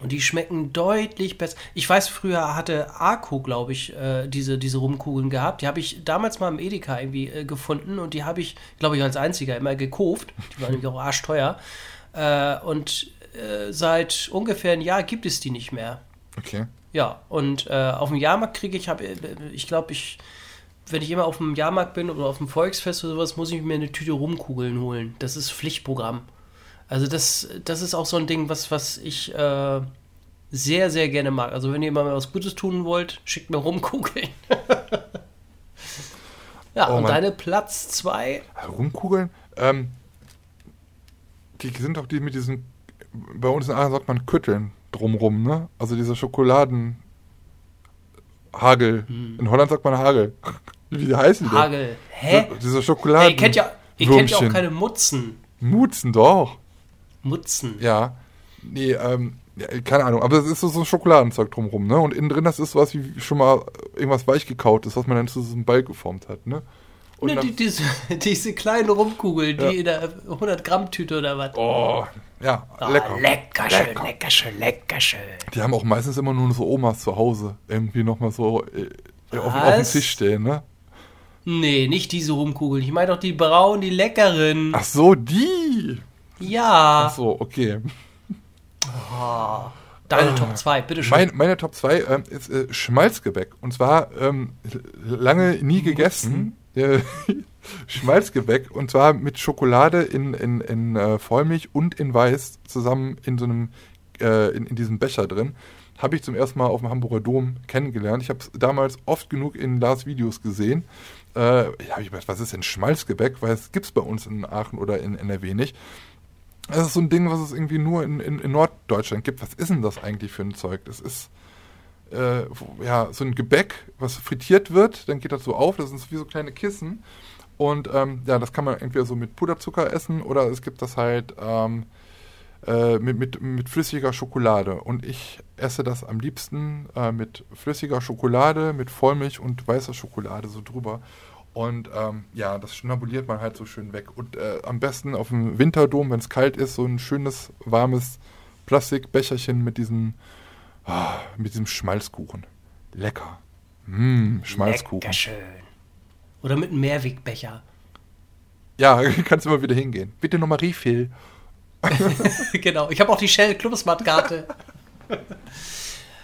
Und die schmecken deutlich besser. Ich weiß, früher hatte Arco, glaube ich, äh, diese, diese Rumkugeln gehabt. Die habe ich damals mal im Edeka irgendwie äh, gefunden und die habe ich, glaube ich, als einziger immer gekauft. Die waren nämlich auch arschteuer. Äh, und äh, seit ungefähr ein Jahr gibt es die nicht mehr. Okay. Ja, und äh, auf dem Jahrmarkt kriege ich, hab, äh, ich glaube, ich, wenn ich immer auf dem Jahrmarkt bin oder auf dem Volksfest oder sowas, muss ich mir eine Tüte Rumkugeln holen. Das ist Pflichtprogramm. Also das, das ist auch so ein Ding, was, was ich äh, sehr, sehr gerne mag. Also wenn ihr mal was Gutes tun wollt, schickt mir Rumkugeln. ja, Oh und Mann. deine Platz 2? Rumkugeln, ähm, die sind doch die mit diesen, bei uns in Aachen sagt man Kütteln drumrum, ne? Also diese Schokoladen Hagel. In Holland sagt man Hagel. Wie heißen die? denn? Hagel. Hä? So- Diese Schokolade. Ey, ihr kennt ja, ihr kennt ja auch keine Mutzen. Mutzen, doch. Mutzen. Ja. Nee, ähm, ja, keine Ahnung. Aber es ist so, so ein Schokoladenzeug drumrum, ne? Und innen drin, das ist was wie schon mal irgendwas weichgekaut ist, was man dann zu so einem Ball geformt hat, ne? Und Ne, die, diese, diese kleinen Rumkugeln, die Ja. in der 100 Gramm Tüte oder was. oh, ja, Ah, lecker. lecker schön, lecker schön, lecker schön. Die haben auch meistens immer nur so Omas zu Hause irgendwie nochmal so äh, auf, auf dem? Tisch stehen, ne? Nee, nicht diese Rumkugeln. Ich meine doch die braunen, die leckeren. Ach so, die. Ja. Ach so, okay. Deine Top 2, bitteschön. Mein, meine Top 2 ähm, ist äh, Schmalzgebäck. Und zwar ähm, lange nie gegessen. Äh, Schmalzgebäck. Und zwar mit Schokolade in, in, in äh, Vollmilch und in Weiß zusammen in so einem, äh, in, in diesem Becher drin. Habe ich zum ersten Mal auf dem Hamburger Dom kennengelernt. Ich habe es damals oft genug in Lars Videos gesehen. Äh, ja, hab ich gedacht, was ist denn Schmalzgebäck? Weil es gibt es bei uns in Aachen oder in NRW nicht. Das ist so ein Ding, was es irgendwie nur in, in, in Norddeutschland gibt. Was ist denn das eigentlich für ein Zeug? Das ist äh, ja so ein Gebäck, was frittiert wird, dann geht das so auf, das sind wie so kleine Kissen. Und ähm, ja, das kann man entweder so mit Puderzucker essen oder es gibt das halt ähm, äh, mit, mit, mit flüssiger Schokolade. Und ich esse das am liebsten äh, mit flüssiger Schokolade, mit Vollmilch und weißer Schokolade so drüber. Und ähm, ja, das schnabuliert man halt so schön weg. Und äh, am besten auf dem Winterdom, wenn es kalt ist, so ein schönes, warmes Plastikbecherchen mit diesem, ah, mit diesem Schmalzkuchen. Lecker. Mmm, Schmalzkuchen. Lecker schön. Oder mit einem Mehrwegbecher. Ja, kannst immer wieder hingehen. Bitte nochmal Refill. genau. Ich habe auch die Shell Clubsmart-Karte.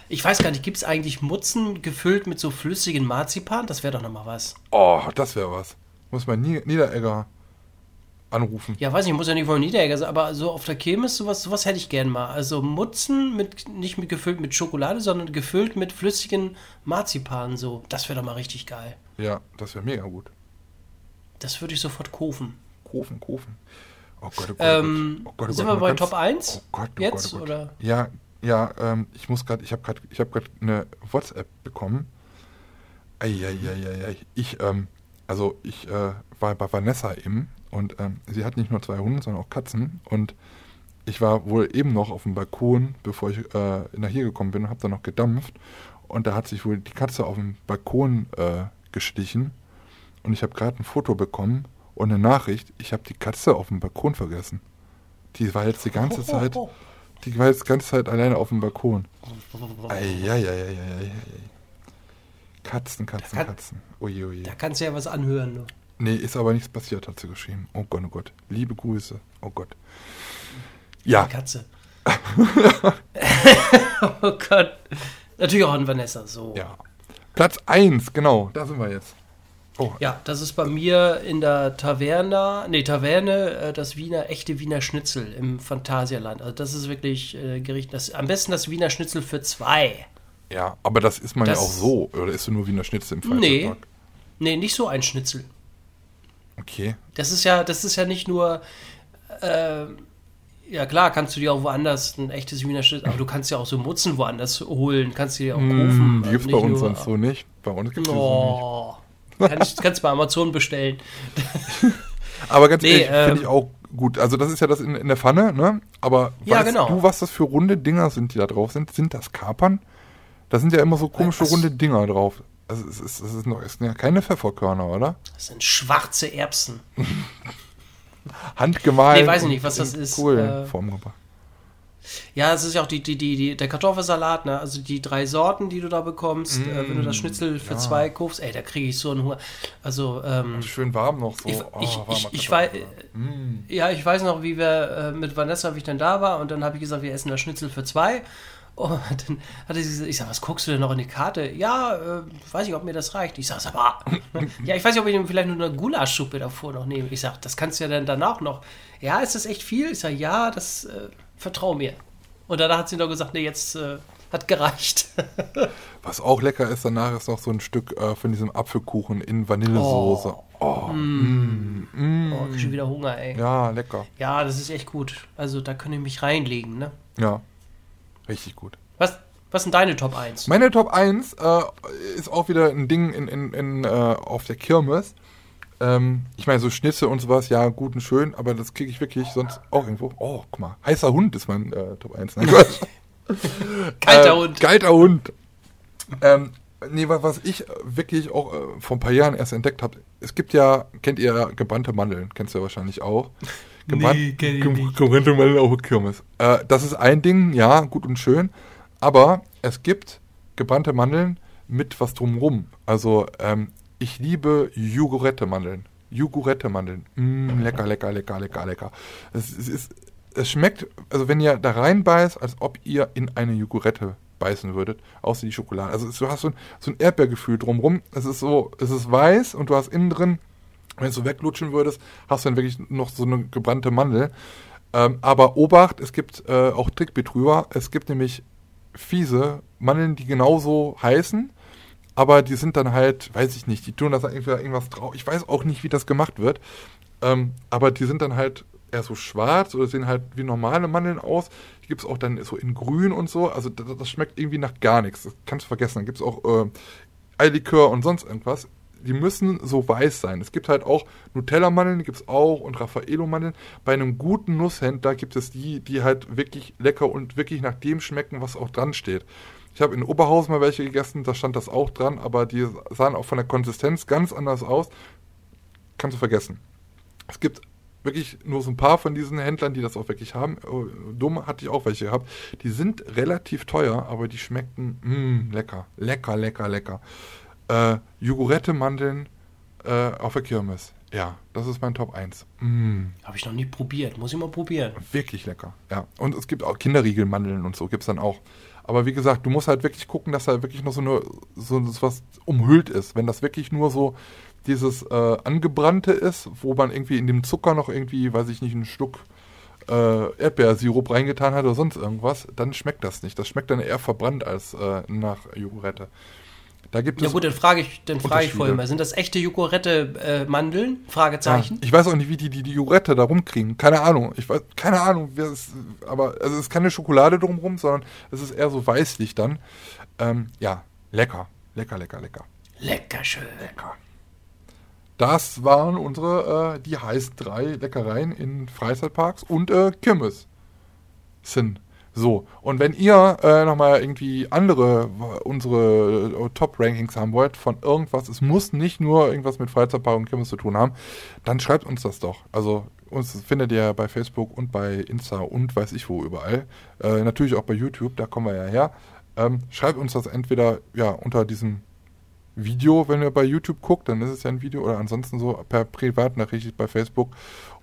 Ich weiß gar nicht, gibt es eigentlich Mutzen gefüllt mit so flüssigen Marzipan? Das wäre doch nochmal was. Oh, das wäre was. Muss man Nie Niederegger anrufen. Ja, weiß nicht, muss ja nicht von Niederegger sein, aber so auf der Kirmes, sowas, sowas hätte ich gern mal. Also Mutzen mit, nicht mit gefüllt mit Schokolade, sondern gefüllt mit flüssigen Marzipan, so. Das wäre doch mal richtig geil. Ja, das wäre mega gut. Das würde ich sofort kaufen. Kofen, Kofen. Oh Gott, oh Gott, Ähm, oh Gott, oh sind Gott, wir bei Top 1? Oh Gott, oh Jetzt, Gott, oh Gott. oder? Ja, ja, ähm, ich muss gerade, ich habe gerade, ich habe gerade eine WhatsApp bekommen. Eieieiei. Ich, ähm, also ich äh, war bei Vanessa eben und ähm, sie hat nicht nur zwei Hunde, sondern auch Katzen und ich war wohl eben noch auf dem Balkon, bevor ich äh, nach hier gekommen bin und habe da noch gedampft und da hat sich wohl die Katze auf dem Balkon äh, geschlichen und ich habe gerade ein Foto bekommen und eine Nachricht, ich habe die Katze auf dem Balkon vergessen. Die war jetzt die ganze Zeit, die war jetzt die ganze Zeit alleine auf dem Balkon. Eieieiei. Katzen, Katzen, Da kann- Katzen. Oje, oje. Da kannst du ja was anhören. Ne? Nee, ist aber nichts passiert, hat sie geschrieben. Oh Gott, oh Gott. Liebe Grüße. Oh Gott. Ja, Die Katze. oh Gott. Natürlich auch an Vanessa, so. ja. Platz 1, genau, da sind wir jetzt. Oh, Ja, das ist bei mir in der Taverna, nee, Taverne, äh, das Wiener, echte Wiener Schnitzel im Phantasialand. Also das ist wirklich äh, Gericht, das, am besten das Wiener Schnitzel für zwei. ja, aber das ist man Das- ja auch so. Oder ist du nur wie eine Schnitzel im Nee. Freizeitpark? Nee, nicht so ein Schnitzel. Okay. Das ist ja, das ist ja nicht nur, äh, ja klar, kannst du dir auch woanders ein echtes Wiener Schnitzel, aber du kannst ja auch so Mutzen woanders holen, kannst du dir auch kaufen. Mm, die gibt es Also bei uns nur- sonst so nicht. Bei uns gibt es so nicht. Oh. Kannst, kannst bei Amazon bestellen. Aber ganz Nee, ehrlich, ähm, finde ich auch gut. Also das ist ja das in, in der Pfanne, ne? Aber Ja, weißt genau. du, was das für runde Dinger sind, die da drauf sind? Sind das Kapern? Da sind ja immer so komische runde Dinger drauf. Also es ist, es ist, es sind ja keine Pfefferkörner, oder? Das sind schwarze Erbsen. Handgemahlen. Nee, weiß ich nicht, was das ist, Kohlenform gebracht. Ja, es ist ja auch die, die, die, die, der Kartoffelsalat, ne? Also die drei Sorten, die du da bekommst, äh, wenn du das Schnitzel für zwei kaufst, ey, da kriege ich so einen Hunger. Also, ähm, Schön warm noch so. ich, Oh, ich, ich, ich, weiß, Kartoffelsalat. ja, ich weiß noch, wie wir äh, mit Vanessa, wie ich dann da war, und dann habe ich gesagt, wir essen das Schnitzel für zwei. Und dann hatte sie gesagt, ich sag, was guckst du denn noch in die Karte? Ja, äh, weiß ich, ob mir das reicht. Ich sag, aber, ja, ich weiß nicht, ob ich vielleicht nur eine Gulaschsuppe davor noch nehme. Ich sag, das kannst du ja dann danach noch. Ja, ist das echt viel? Ich sag, ja, das äh, vertrau mir. Und danach hat sie noch gesagt, nee, jetzt äh, hat gereicht. Was auch lecker ist danach, ist noch so ein Stück äh, von diesem Apfelkuchen in Vanillesoße. Oh, Oh, ich krieg schon wieder Hunger, ey. Ja. ja, lecker. das ist echt gut. Also da könnt ihr mich reinlegen, ne? Ja, richtig gut. Was, Was sind deine Top 1? Meine Top 1 äh, ist auch wieder ein Ding in, in, in, äh, auf der Kirmes. Ähm, ich meine, so Schnitze und sowas, ja, gut und schön, aber das kriege ich wirklich sonst auch irgendwo. Oh, guck mal, heißer Hund ist mein äh, Top 1. Nein. Kalter äh, Hund. Kalter Hund. Ähm, nee, wa- was ich wirklich auch äh, vor ein paar Jahren erst entdeckt habe, es gibt ja, kennt ihr gebrannte Mandeln, kennst du ja wahrscheinlich auch. Nee, kenn ich nicht. Gebrannte Kirmes. Äh, das ist ein Ding, ja, gut und schön, aber es gibt gebrannte Mandeln mit was drumrum. Also, ähm, ich liebe Jogurette-Mandeln. Jogurette-Mandeln. Mm, lecker, lecker, lecker, lecker, lecker. Es, es, ist, es schmeckt, also wenn ihr da reinbeißt, als ob ihr in eine Jogurette beißen würdet, außer die Schokolade. Also es, du hast so ein, so ein Erdbeergefühl drumrum. Es ist so, es ist weiß und du hast innen drin, wenn du weglutschen würdest, hast du dann wirklich noch so eine gebrannte Mandel. Ähm, aber Obacht, es gibt äh, auch Trickbetrüger. Es gibt nämlich fiese Mandeln, die genauso heißen, aber die sind dann halt, weiß ich nicht, die tun das irgendwie irgendwas drauf. Ich weiß auch nicht, wie das gemacht wird. Ähm, aber die sind dann halt eher so schwarz oder sehen halt wie normale Mandeln aus. Die gibt es auch dann so in grün und so. Also das, das schmeckt irgendwie nach gar nichts. Das kannst du vergessen. Dann gibt es auch äh, Eilikör und sonst irgendwas. Die müssen so weiß sein. Es gibt halt auch Nutella-Mandeln, gibt es auch und Raffaello-Mandeln. Bei einem guten Nusshändler gibt es die, die halt wirklich lecker und wirklich nach dem schmecken, was auch dran steht. Ich habe in Oberhausen mal welche gegessen, da stand das auch dran, aber die sahen auch von der Konsistenz ganz anders aus. Kannst du vergessen. Es gibt wirklich nur so ein paar von diesen Händlern, die das auch wirklich haben. Oh, Dumm hatte ich auch welche gehabt. Die sind relativ teuer, aber die schmecken mm, lecker. Lecker, lecker, lecker. Äh, Jogurette-Mandeln äh, auf der Kirmes. Ja, das ist mein Top 1. Mm, Habe ich noch nie probiert. Muss ich mal probieren. wirklich lecker. Ja, und es gibt auch Kinderriegelmandeln und so gibt es dann auch. Aber wie gesagt, du musst halt wirklich gucken, dass da wirklich noch so eine so was umhüllt ist. Wenn das wirklich nur so dieses äh, angebrannte ist, wo man irgendwie in dem Zucker noch irgendwie, weiß ich nicht, einen Schluck äh, Erdbeersirup reingetan hat oder sonst irgendwas, dann schmeckt das nicht. Das schmeckt dann eher verbrannt als äh, nach Jogurette. Da gibt Ja es gut, dann frage ich, dann frage ich vorher mal, sind das echte Jogurette-Mandeln? Ja, Fragezeichen. ich weiß auch nicht, wie die die, die Jogurette da rumkriegen. Keine Ahnung. Ich weiß, keine Ahnung. es- aber also es ist keine Schokolade drumrum, sondern es ist eher so weißlich dann. Ähm, ja, lecker. Lecker, lecker, lecker. Lecker schön. Lecker. Das waren unsere, äh, die heißen drei Leckereien in Freizeitparks und äh, Kirmes. Sind. So, und wenn ihr äh, nochmal irgendwie andere, unsere äh, Top-Rankings haben wollt von irgendwas, es muss nicht nur irgendwas mit Freizeitpark und Kirmes zu tun haben, dann schreibt uns das doch. Also uns findet ihr bei Facebook und bei Insta und weiß ich wo überall. Äh, natürlich auch bei YouTube, da kommen wir ja her. Ähm, schreibt uns das entweder ja unter diesem Video, wenn ihr bei YouTube guckt, dann ist es ja ein Video oder ansonsten so per Privatnachricht bei Facebook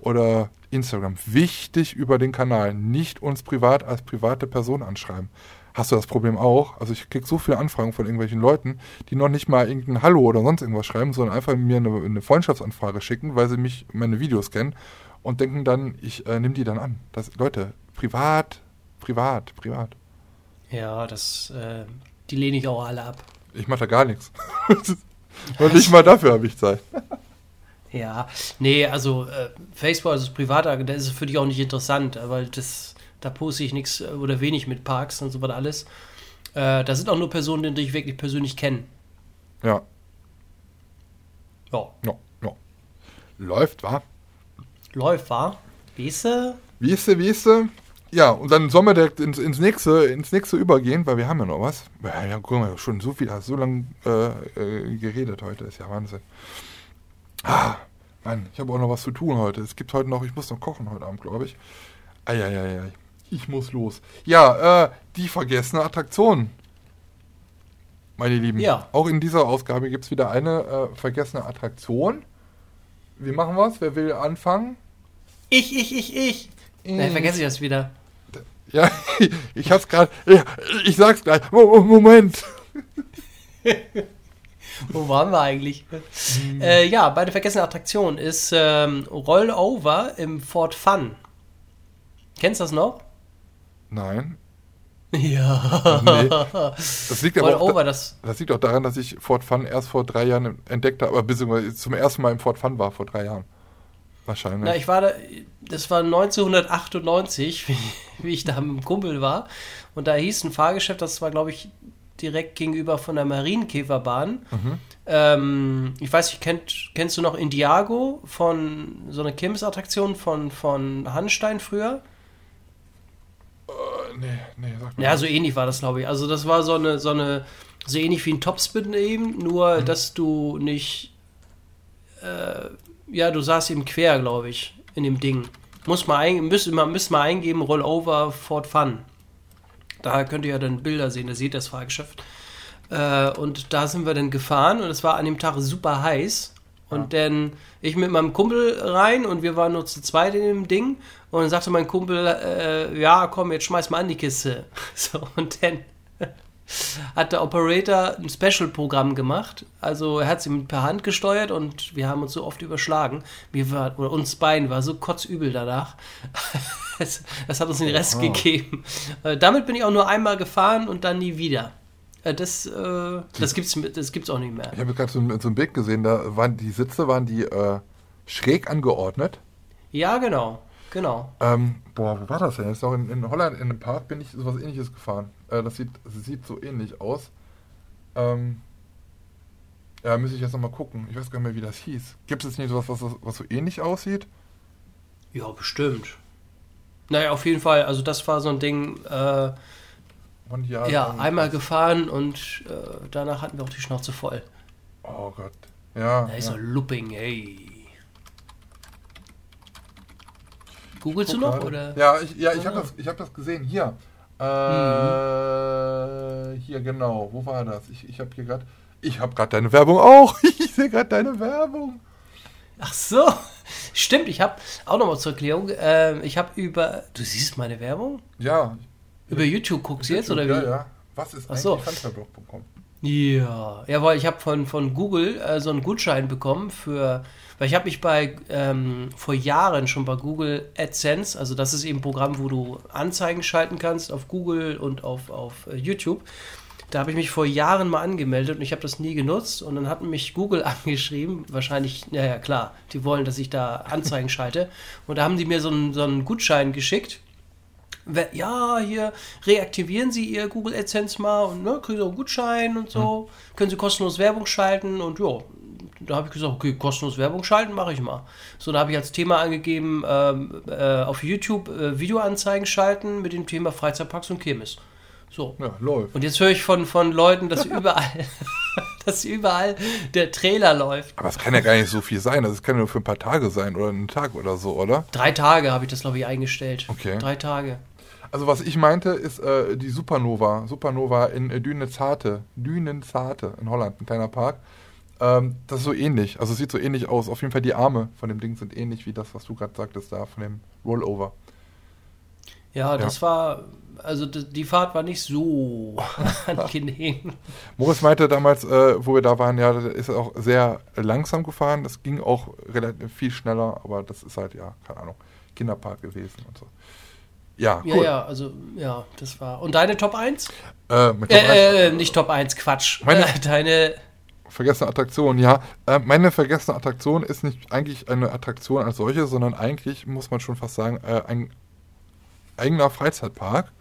oder Instagram. Wichtig über den Kanal, nicht uns privat als private Person anschreiben. Hast du das Problem auch? Also ich krieg so viele Anfragen von irgendwelchen Leuten, die noch nicht mal irgendein Hallo oder sonst irgendwas schreiben, sondern einfach mir eine, eine Freundschaftsanfrage schicken, weil sie mich meine Videos kennen und denken dann, ich äh, nehme die dann an. Das, Leute, privat, privat, privat. Ja, das, äh, die lehne ich auch alle ab. Ich mache da gar nichts. und nicht mal dafür habe ich Zeit. Ja, nee, also äh, Facebook, also das Private, das ist für dich auch nicht interessant, weil das, da poste ich nichts äh, oder wenig mit Parks und so weiter alles. Äh, da sind auch nur Personen, die ich wirklich persönlich kenne. Ja, Ja, ja, ja. Läuft, wa? läuft, war. Weißt du? Wie ist sie, wie ist sie? Ja, und dann sollen wir direkt ins, ins, nächste, ins nächste übergehen, weil wir haben ja noch was. Ja, ja guck mal, schon so viel, hast so lange äh, äh, geredet heute, ist ja Wahnsinn. Ah, Mann, ich habe auch noch was zu tun heute. Es gibt heute noch, ich muss noch kochen heute Abend, glaube ich. Eieiei, ich muss los. Ja, äh, die vergessene Attraktion. Meine Lieben, Ja. auch in dieser Ausgabe gibt es wieder eine äh, vergessene Attraktion. Wie machen wir es? Wer will anfangen? Ich, ich, ich, ich. Nee, vergesse ich das wieder. Ja, ich hab's gerade. Ja, ich sag's gleich. Mo- Mo- Moment. Wo waren wir eigentlich? Äh, ja, bei der vergessenen Attraktion ist ähm, Rollover im Fort Fun. Kennst du das noch? Nein. Ja. Nee. Das liegt aber auch, das. das liegt auch daran, dass ich Fort Fun erst vor drei Jahren entdeckt habe, aber beziehungsweise zum ersten Mal im Fort Fun war vor drei Jahren. Wahrscheinlich. Na, ich war da, das war 1998. wie ich da mit dem Kumpel war. Und da hieß ein Fahrgeschäft, das war, glaube ich, direkt gegenüber von der Marienkäferbahn. Ähm, ich weiß nicht, kennt, kennst du noch Indiago von so einer Kirmesattraktion von, von Hanstein früher? Äh, nee, nee, sag mal. Ja, so ähnlich war das, glaube ich. Also das war so eine, so eine, so ähnlich wie ein Topspin eben, nur dass du nicht, äh, ja, du saßt eben quer, glaube ich, in dem Ding. Muss mal ein, müsst, man müsst mal eingeben, Rollover Ford Fun. Da könnt ihr ja dann Bilder sehen, da seht ihr das Fahrgeschäft. Äh, und da sind wir dann gefahren und es war an dem Tag super heiß. Und dann ich mit meinem Kumpel rein und wir waren nur zu zweit in dem Ding. Und dann sagte mein Kumpel, äh, ja, komm, jetzt schmeiß mal an die Kiste. So, und dann hat der Operator ein Special-Programm gemacht. Also er hat sie per Hand gesteuert und wir haben uns so oft überschlagen. Mir war, oder uns beiden war so kotzübel danach. das, das hat uns den Rest Wow. gegeben. Äh, damit bin ich auch nur einmal gefahren und dann nie wieder. Äh, das, äh, das gibt's, das gibt's auch nicht mehr. Ich habe gerade so, ein- so ein Bild gesehen, da waren die Sitze waren die äh, schräg angeordnet. Ja, genau. Genau. Ähm, boah, wo war das denn? Jetzt noch in, in Holland in einem Park bin ich sowas ähnliches gefahren. Äh, das, sieht, das sieht so ähnlich aus. Ähm, ja, müsste ich jetzt nochmal gucken. Ich weiß gar nicht mehr, wie das hieß. Gibt es nicht sowas, was, was so ähnlich aussieht? Ja, bestimmt. Naja, auf jeden Fall. Also das war so ein Ding, äh, Und ja, ja, einmal gefahren und äh, danach hatten wir auch die Schnauze voll. Oh Gott. Ja. Da ist ja. er Looping, ey. Googlest du noch, oder? Ja, ich, ja, ich habe das, ich hab das gesehen. Hier. Äh, Mhm. Hier, genau. Wo war das? Ich, ich habe hier gerade. Ich habe gerade deine Werbung auch. Ich sehe gerade deine Werbung. Ach so. Stimmt, ich habe auch nochmal zur Erklärung. ähm, ich habe über. Du siehst meine Werbung? Ja. Über YouTube guckst du jetzt, oder wie? Ja, ja. Was ist Ach so. eigentlich Fanta-Blog.com? Ja, jawohl, ich habe von, von Google äh, so einen Gutschein bekommen für, weil ich habe mich bei ähm, vor Jahren schon bei Google AdSense, also das ist eben ein Programm, wo du Anzeigen schalten kannst auf Google und auf, auf äh, YouTube. Da habe ich mich vor Jahren mal angemeldet und ich habe das nie genutzt und dann hat mich Google angeschrieben, wahrscheinlich, naja klar, die wollen, dass ich da Anzeigen schalte und da haben die mir so einen, so einen Gutschein geschickt ja, hier reaktivieren Sie Ihr Google AdSense mal und ne, kriegen Sie auch einen Gutschein und so. Können Sie kostenlos Werbung schalten und ja, da habe ich gesagt, okay, kostenlos Werbung schalten mache ich mal. So, da habe ich als Thema angegeben, ähm, äh, auf YouTube äh, Videoanzeigen schalten mit dem Thema Freizeitparks und Kirmes. So. Ja, läuft. Und jetzt höre ich von, von Leuten, dass überall, dass überall der Trailer läuft. Aber es kann ja gar nicht so viel sein. Das kann ja nur für ein paar Tage sein oder einen Tag oder so, oder? Drei Tage habe ich das, glaube ich, eingestellt. Okay. Drei Tage. Also was ich meinte, ist äh, die Supernova. Supernova in äh, Dünenzarte. Dünenzarte in Holland, ein kleiner Park. Ähm, das ist so ähnlich. Also es sieht so ähnlich aus. Auf jeden Fall die Arme von dem Ding sind ähnlich wie das, was du gerade sagtest da, von dem Rollover. Ja, das war, also die Fahrt war nicht so angenehm. Moritz meinte damals, äh, wo wir da waren, ja, das ist auch sehr langsam gefahren. Das ging auch relativ viel schneller, aber das ist halt, ja, keine Ahnung, Kinderpark gewesen und so. Ja, Ja, cool. ja, also, ja, das war. Und deine Top 1? Äh, Top eins- Äh, äh, nicht Top 1, Quatsch. Meine- Äh, deine, Vergessene Attraktion, ja. Äh, meine vergessene Attraktion ist nicht eigentlich eine Attraktion als solche, sondern eigentlich, muss man schon fast sagen, äh, ein eigener Freizeitpark,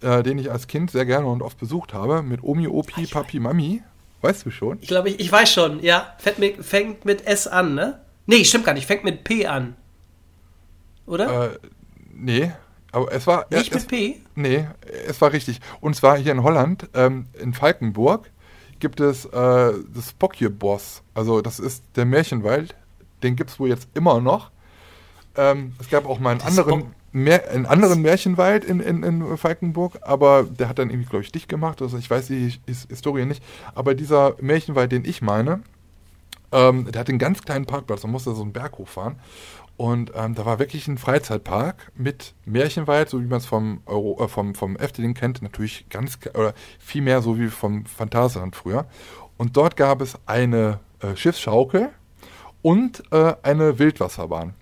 äh, den ich als Kind sehr gerne und oft besucht habe, mit Omi, Opi, Papi, Mami. Weißt du schon? ich glaube, ich, ich weiß schon, ja, fängt mit, fängt mit S an, ne? Nee, stimmt gar nicht, fängt mit P an. Oder? Äh, nee, aber es war... nicht es, mit P? Nee, es war richtig. Und zwar hier in Holland, ähm, in Falkenburg, gibt es äh, das Pokje-Boss. Also das ist der Märchenwald. Den gibt es wohl jetzt immer noch. Ähm, es gab auch mal einen Das anderen, Mär einen anderen Märchenwald in, in, in Falkenburg, aber der hat dann irgendwie, glaube ich, dicht gemacht. Also ich weiß die His Historie nicht. Aber dieser Märchenwald, den ich meine, ähm, der hat einen ganz kleinen Parkplatz. Man musste so einen Berg hochfahren. Und ähm, da war wirklich ein Freizeitpark mit Märchenwald, so wie man es vom, äh, vom, vom Efteling kennt. Natürlich ganz, oder viel mehr so wie vom Phantasialand früher. Und dort gab es eine äh, Schiffsschaukel und äh, eine Wildwasserbahn.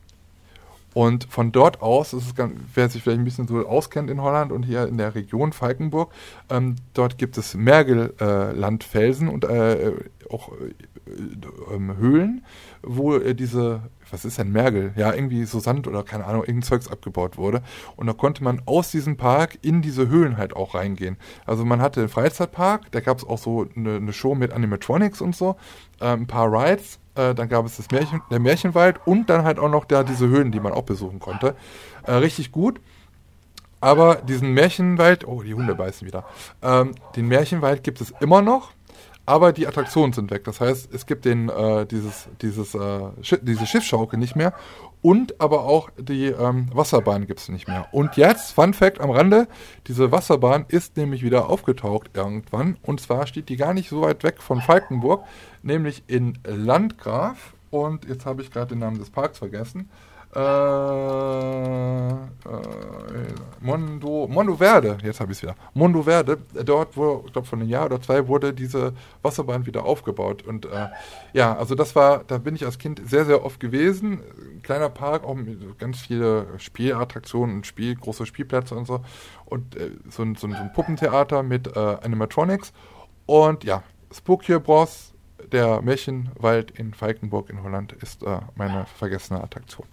Und von dort aus, ist ganz, wer sich vielleicht ein bisschen so auskennt in Holland und hier in der Region Falkenburg, ähm, dort gibt es Mergellandfelsen äh, und äh, auch äh, ähm, Höhlen, wo äh, diese, was ist denn Mergel? Ja, irgendwie so Sand oder keine Ahnung, irgendein Zeugs abgebaut wurde. Und da konnte man aus diesem Park in diese Höhlen halt auch reingehen. Also man hatte den Freizeitpark, da gab es auch so eine, eine, Show mit Animatronics und so, äh, ein paar Rides. Äh, dann gab es das Märchen, der Märchenwald und dann halt auch noch da diese Höhlen, die man auch besuchen konnte. Äh, richtig gut. Aber diesen Märchenwald, oh, die Hunde beißen wieder. Ähm, den Märchenwald gibt es immer noch, aber die Attraktionen sind weg. Das heißt, es gibt den, äh, dieses, dieses, äh, Schiff, diese Schiffsschaukel nicht mehr und aber auch die ähm, Wasserbahn gibt es nicht mehr. Und jetzt, Fun Fact am Rande, diese Wasserbahn ist nämlich wieder aufgetaucht irgendwann. Und zwar steht die gar nicht so weit weg von Falkenburg, nämlich in Landgraf. Und jetzt habe ich gerade den Namen des Parks vergessen. Äh, äh, Mondo, Mondo Verde, jetzt habe ich es wieder. Mondo Verde, dort, wo, ich glaube, von einem Jahr oder zwei wurde diese Wasserbahn wieder aufgebaut. Und äh, ja, also das war, da bin ich als Kind sehr, sehr oft gewesen. Kleiner Park, auch mit ganz viele Spielattraktionen und Spiel, große Spielplätze und so. Und äh, so, ein, so, ein, so, ein, Puppentheater mit äh, Animatronics. Und ja, Spooky Bros, der Märchenwald in Falkenburg in Holland, ist äh, meine vergessene Attraktion.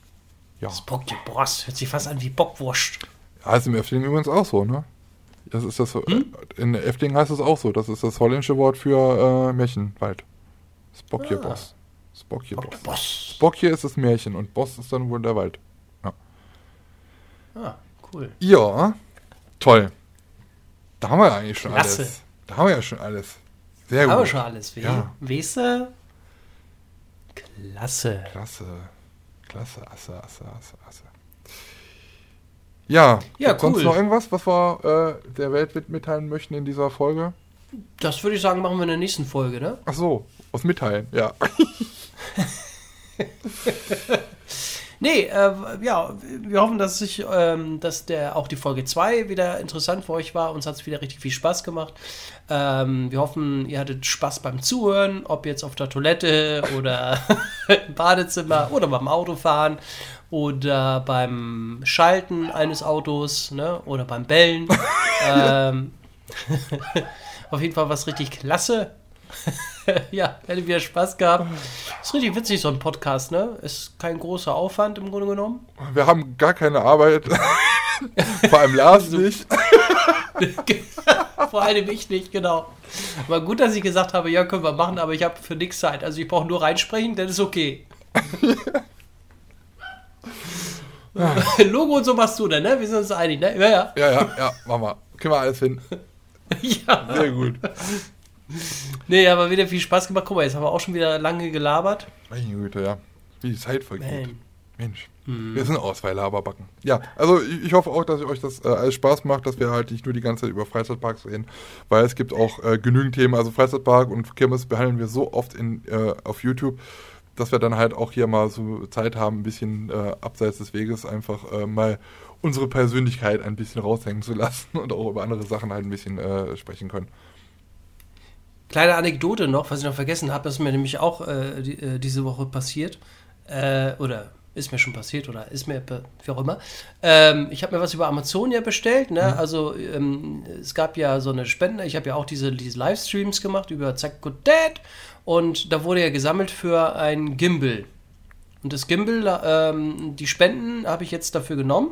Ja. Spooky Bros. Hört sich fast an wie Bockwurst. Ja, ist im Efteling übrigens auch so, ne? Das ist das, hm? In Efteling heißt es auch so. Das ist das holländische Wort für äh, Märchenwald. Spokje ah. Boss. Spokje Boss. Boss. Spokje ist das Märchen und Boss ist dann wohl der Wald. Ja. Ah, cool. Ja, toll. Da haben wir ja eigentlich schon Klasse. alles. Da haben wir ja schon alles. Sehr da gut. Haben wir schon alles. Wie, ja. Weißt du? Klasse. Klasse. Klasse, Asse, Asse, Asse, Asse. Ja, ja cool. sonst noch irgendwas, was wir äh, der Welt mitteilen möchten in dieser Folge? Das würde ich sagen, machen wir in der nächsten Folge, ne? Ach so, aus Mitteilen, ja. Nee, äh, ja, wir hoffen, dass sich, ähm, dass der auch die Folge 2 wieder interessant für euch war. Uns hat es wieder richtig viel Spaß gemacht. Ähm, wir hoffen, ihr hattet Spaß beim Zuhören, ob jetzt auf der Toilette oder im Badezimmer oder beim Autofahren oder beim Schalten eines Autos ne? oder beim Bellen. ähm, auf jeden Fall was richtig klasse. ja, hätte wieder Spaß gehabt. Ist richtig witzig, so ein Podcast, ne? Ist kein großer Aufwand im Grunde genommen. Wir haben gar keine Arbeit. Vor allem Lars nicht. Vor allem ich nicht, genau. War gut, dass ich gesagt habe, ja, können wir machen, aber ich habe für nichts Zeit. Also ich brauche nur reinsprechen, dann ist okay. Logo und so machst du dann, ne? Wir sind uns einig, ne? Ja, ja. Ja, ja, ja, machen wir. Kriegen wir alles hin. ja. Sehr gut. Nee, aber wieder viel Spaß gemacht. Guck mal, jetzt haben wir auch schon wieder lange gelabert. Meine Güte, ja. Wie die Zeit vergeht. Man. Mensch. Hm. Wir sind auch zwei Laberbacken. Ja, also ich, ich hoffe auch, dass euch das äh, alles Spaß macht, dass wir halt nicht nur die ganze Zeit über Freizeitparks reden, weil es gibt auch äh, genügend Themen. Also Freizeitpark und Kirmes behandeln wir so oft in, äh, auf YouTube, dass wir dann halt auch hier mal so Zeit haben, ein bisschen äh, abseits des Weges einfach äh, mal unsere Persönlichkeit ein bisschen raushängen zu lassen und auch über andere Sachen halt ein bisschen äh, sprechen können. Kleine Anekdote noch, was ich noch vergessen habe, das ist mir nämlich auch äh, die, äh, diese Woche passiert. Äh, oder ist mir schon passiert oder ist mir, wie auch immer. Ähm, ich habe mir was über Amazon ja bestellt. Ne? Mhm. Also ähm, es gab ja so eine Spende. Ich habe ja auch diese, diese Livestreams gemacht über Zack Good Dad. Und da wurde ja gesammelt für ein Gimbal. Und das Gimbal, ähm, die Spenden habe ich jetzt dafür genommen.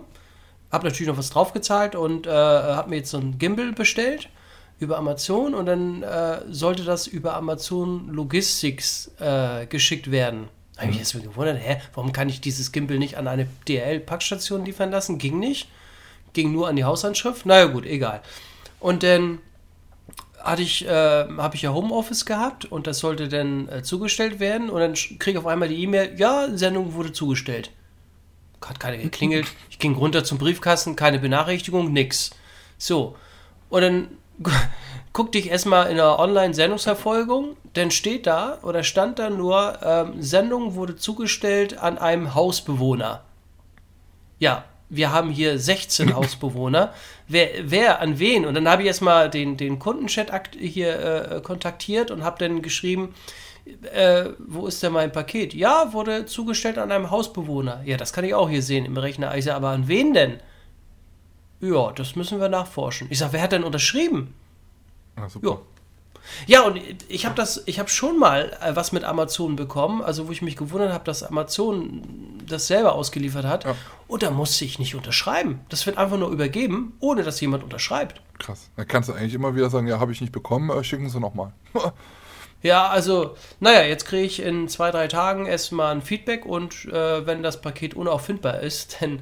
Habe natürlich noch was draufgezahlt und äh, habe mir jetzt so ein Gimbal bestellt über Amazon und dann äh, sollte das über Amazon Logistics äh, geschickt werden. Da habe ich mich jetzt gewundert, hä, warum kann ich dieses Gimbal nicht an eine DHL-Packstation liefern lassen? Ging nicht. Ging nur an die Hausanschrift. Naja, gut, egal. Und dann hatte ich, äh, habe ich ja Homeoffice gehabt und das sollte dann äh, zugestellt werden und dann kriege ich auf einmal die E-Mail, ja, Sendung wurde zugestellt. Hat keine geklingelt. Ich ging runter zum Briefkasten, keine Benachrichtigung, nix. So. Und dann guck dich erstmal in der Online-Sendungsverfolgung, dann steht da oder stand da nur, ähm, Sendung wurde zugestellt an einem Hausbewohner. Ja, wir haben hier 16 Hausbewohner. Wer, wer an wen? Und dann habe ich erstmal den, den Kundenchat hier äh, kontaktiert und habe dann geschrieben, äh, wo ist denn mein Paket? Ja, wurde zugestellt an einem Hausbewohner. Ja, das kann ich auch hier sehen im Rechner. Ich sage, aber an wen denn? Ja, das müssen wir nachforschen. Ich sage, wer hat denn unterschrieben? Ah, super. Ja. Ja, und ich habe das, ich habe schon mal äh, was mit Amazon bekommen, also wo ich mich gewundert habe, dass Amazon das selber ausgeliefert hat. Ja. Und da musste ich nicht unterschreiben. Das wird einfach nur übergeben, ohne dass jemand unterschreibt. Krass. Da kannst du eigentlich immer wieder sagen, ja, habe ich nicht bekommen, äh, schicken Sie nochmal. Ja, also, naja, jetzt kriege ich in zwei, drei Tagen erstmal ein Feedback und äh, wenn das Paket unauffindbar ist, dann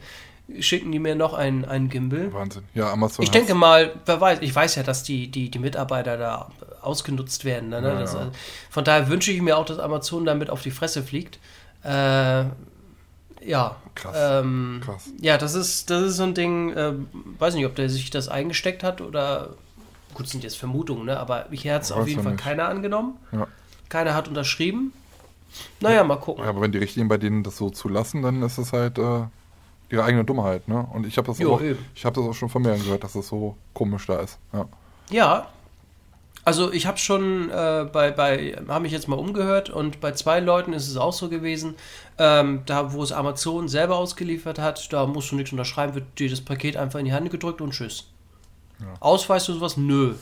schicken die mir noch einen, einen Gimbal. Wahnsinn. Ja, Amazon Ich denke mal, wer weiß, ich weiß ja, dass die, die, die Mitarbeiter da ausgenutzt werden. Ne? Ja, das, ja. äh, Von daher wünsche ich mir auch, dass Amazon damit auf die Fresse fliegt. Äh, ja. Krass. Ähm, Krass. Ja, das ist, das ist so ein Ding, äh, weiß nicht, ob der sich das eingesteckt hat oder. Gut, sind jetzt Vermutungen, ne? aber hier hat es auf jeden ja Fall nicht. keiner angenommen. Ja. Keiner hat unterschrieben. Naja, mal gucken. Ja, aber wenn die Richtlinien bei denen das so zulassen, dann ist es halt äh, ihre eigene Dummheit, ne? Und ich habe das, Jo, auch- eben. ich hab das auch schon von mehreren gehört, dass das so komisch da ist. Ja. Ja. Also ich habe schon äh, bei, bei habe mich jetzt mal umgehört und bei zwei Leuten ist es auch so gewesen, ähm, da wo es Amazon selber ausgeliefert hat, da musst du nichts unterschreiben, wird dir das Paket einfach in die Hand gedrückt und tschüss. Ausweist du sowas? Nö.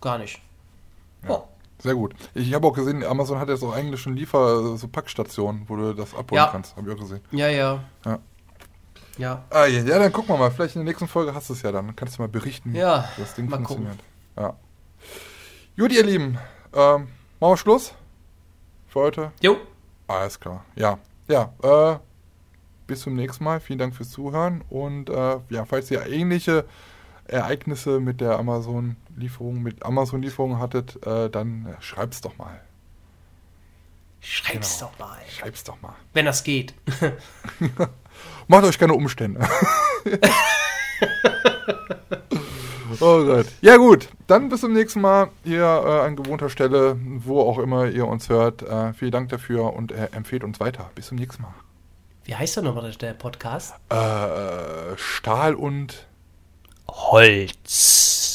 Gar nicht. Oh. Sehr gut. Ich habe auch gesehen, Amazon hat jetzt auch eigentlich schon Liefer, so Packstationen, wo du das abholen Ja. kannst. Habe ich auch gesehen. Ja, ja. Ja. Ja. Ah, ja, ja, dann gucken wir mal. Vielleicht in der nächsten Folge hast du es ja dann. Dann kannst du mal berichten, wie Ja, das Ding funktioniert. Ja. Gut, ihr Lieben. Ähm, machen wir Schluss für heute. Jo. Alles klar. Ja. Ja, äh, bis zum nächsten Mal. Vielen Dank fürs Zuhören. Und äh, ja, falls ihr ähnliche Ereignisse mit der Amazon-Lieferung, mit Amazon-Lieferung hattet, äh, dann schreibt's doch mal. Schreib's Genau. doch mal. Schreib's doch mal. Wenn das geht. Macht euch keine Umstände. oh Gott. Ja gut, dann bis zum nächsten Mal hier äh, an gewohnter Stelle, wo auch immer ihr uns hört. Äh, vielen Dank dafür und äh, empfehlt uns weiter. Bis zum nächsten Mal. Wie heißt denn nochmal der Podcast? Äh, Stahl und Holz.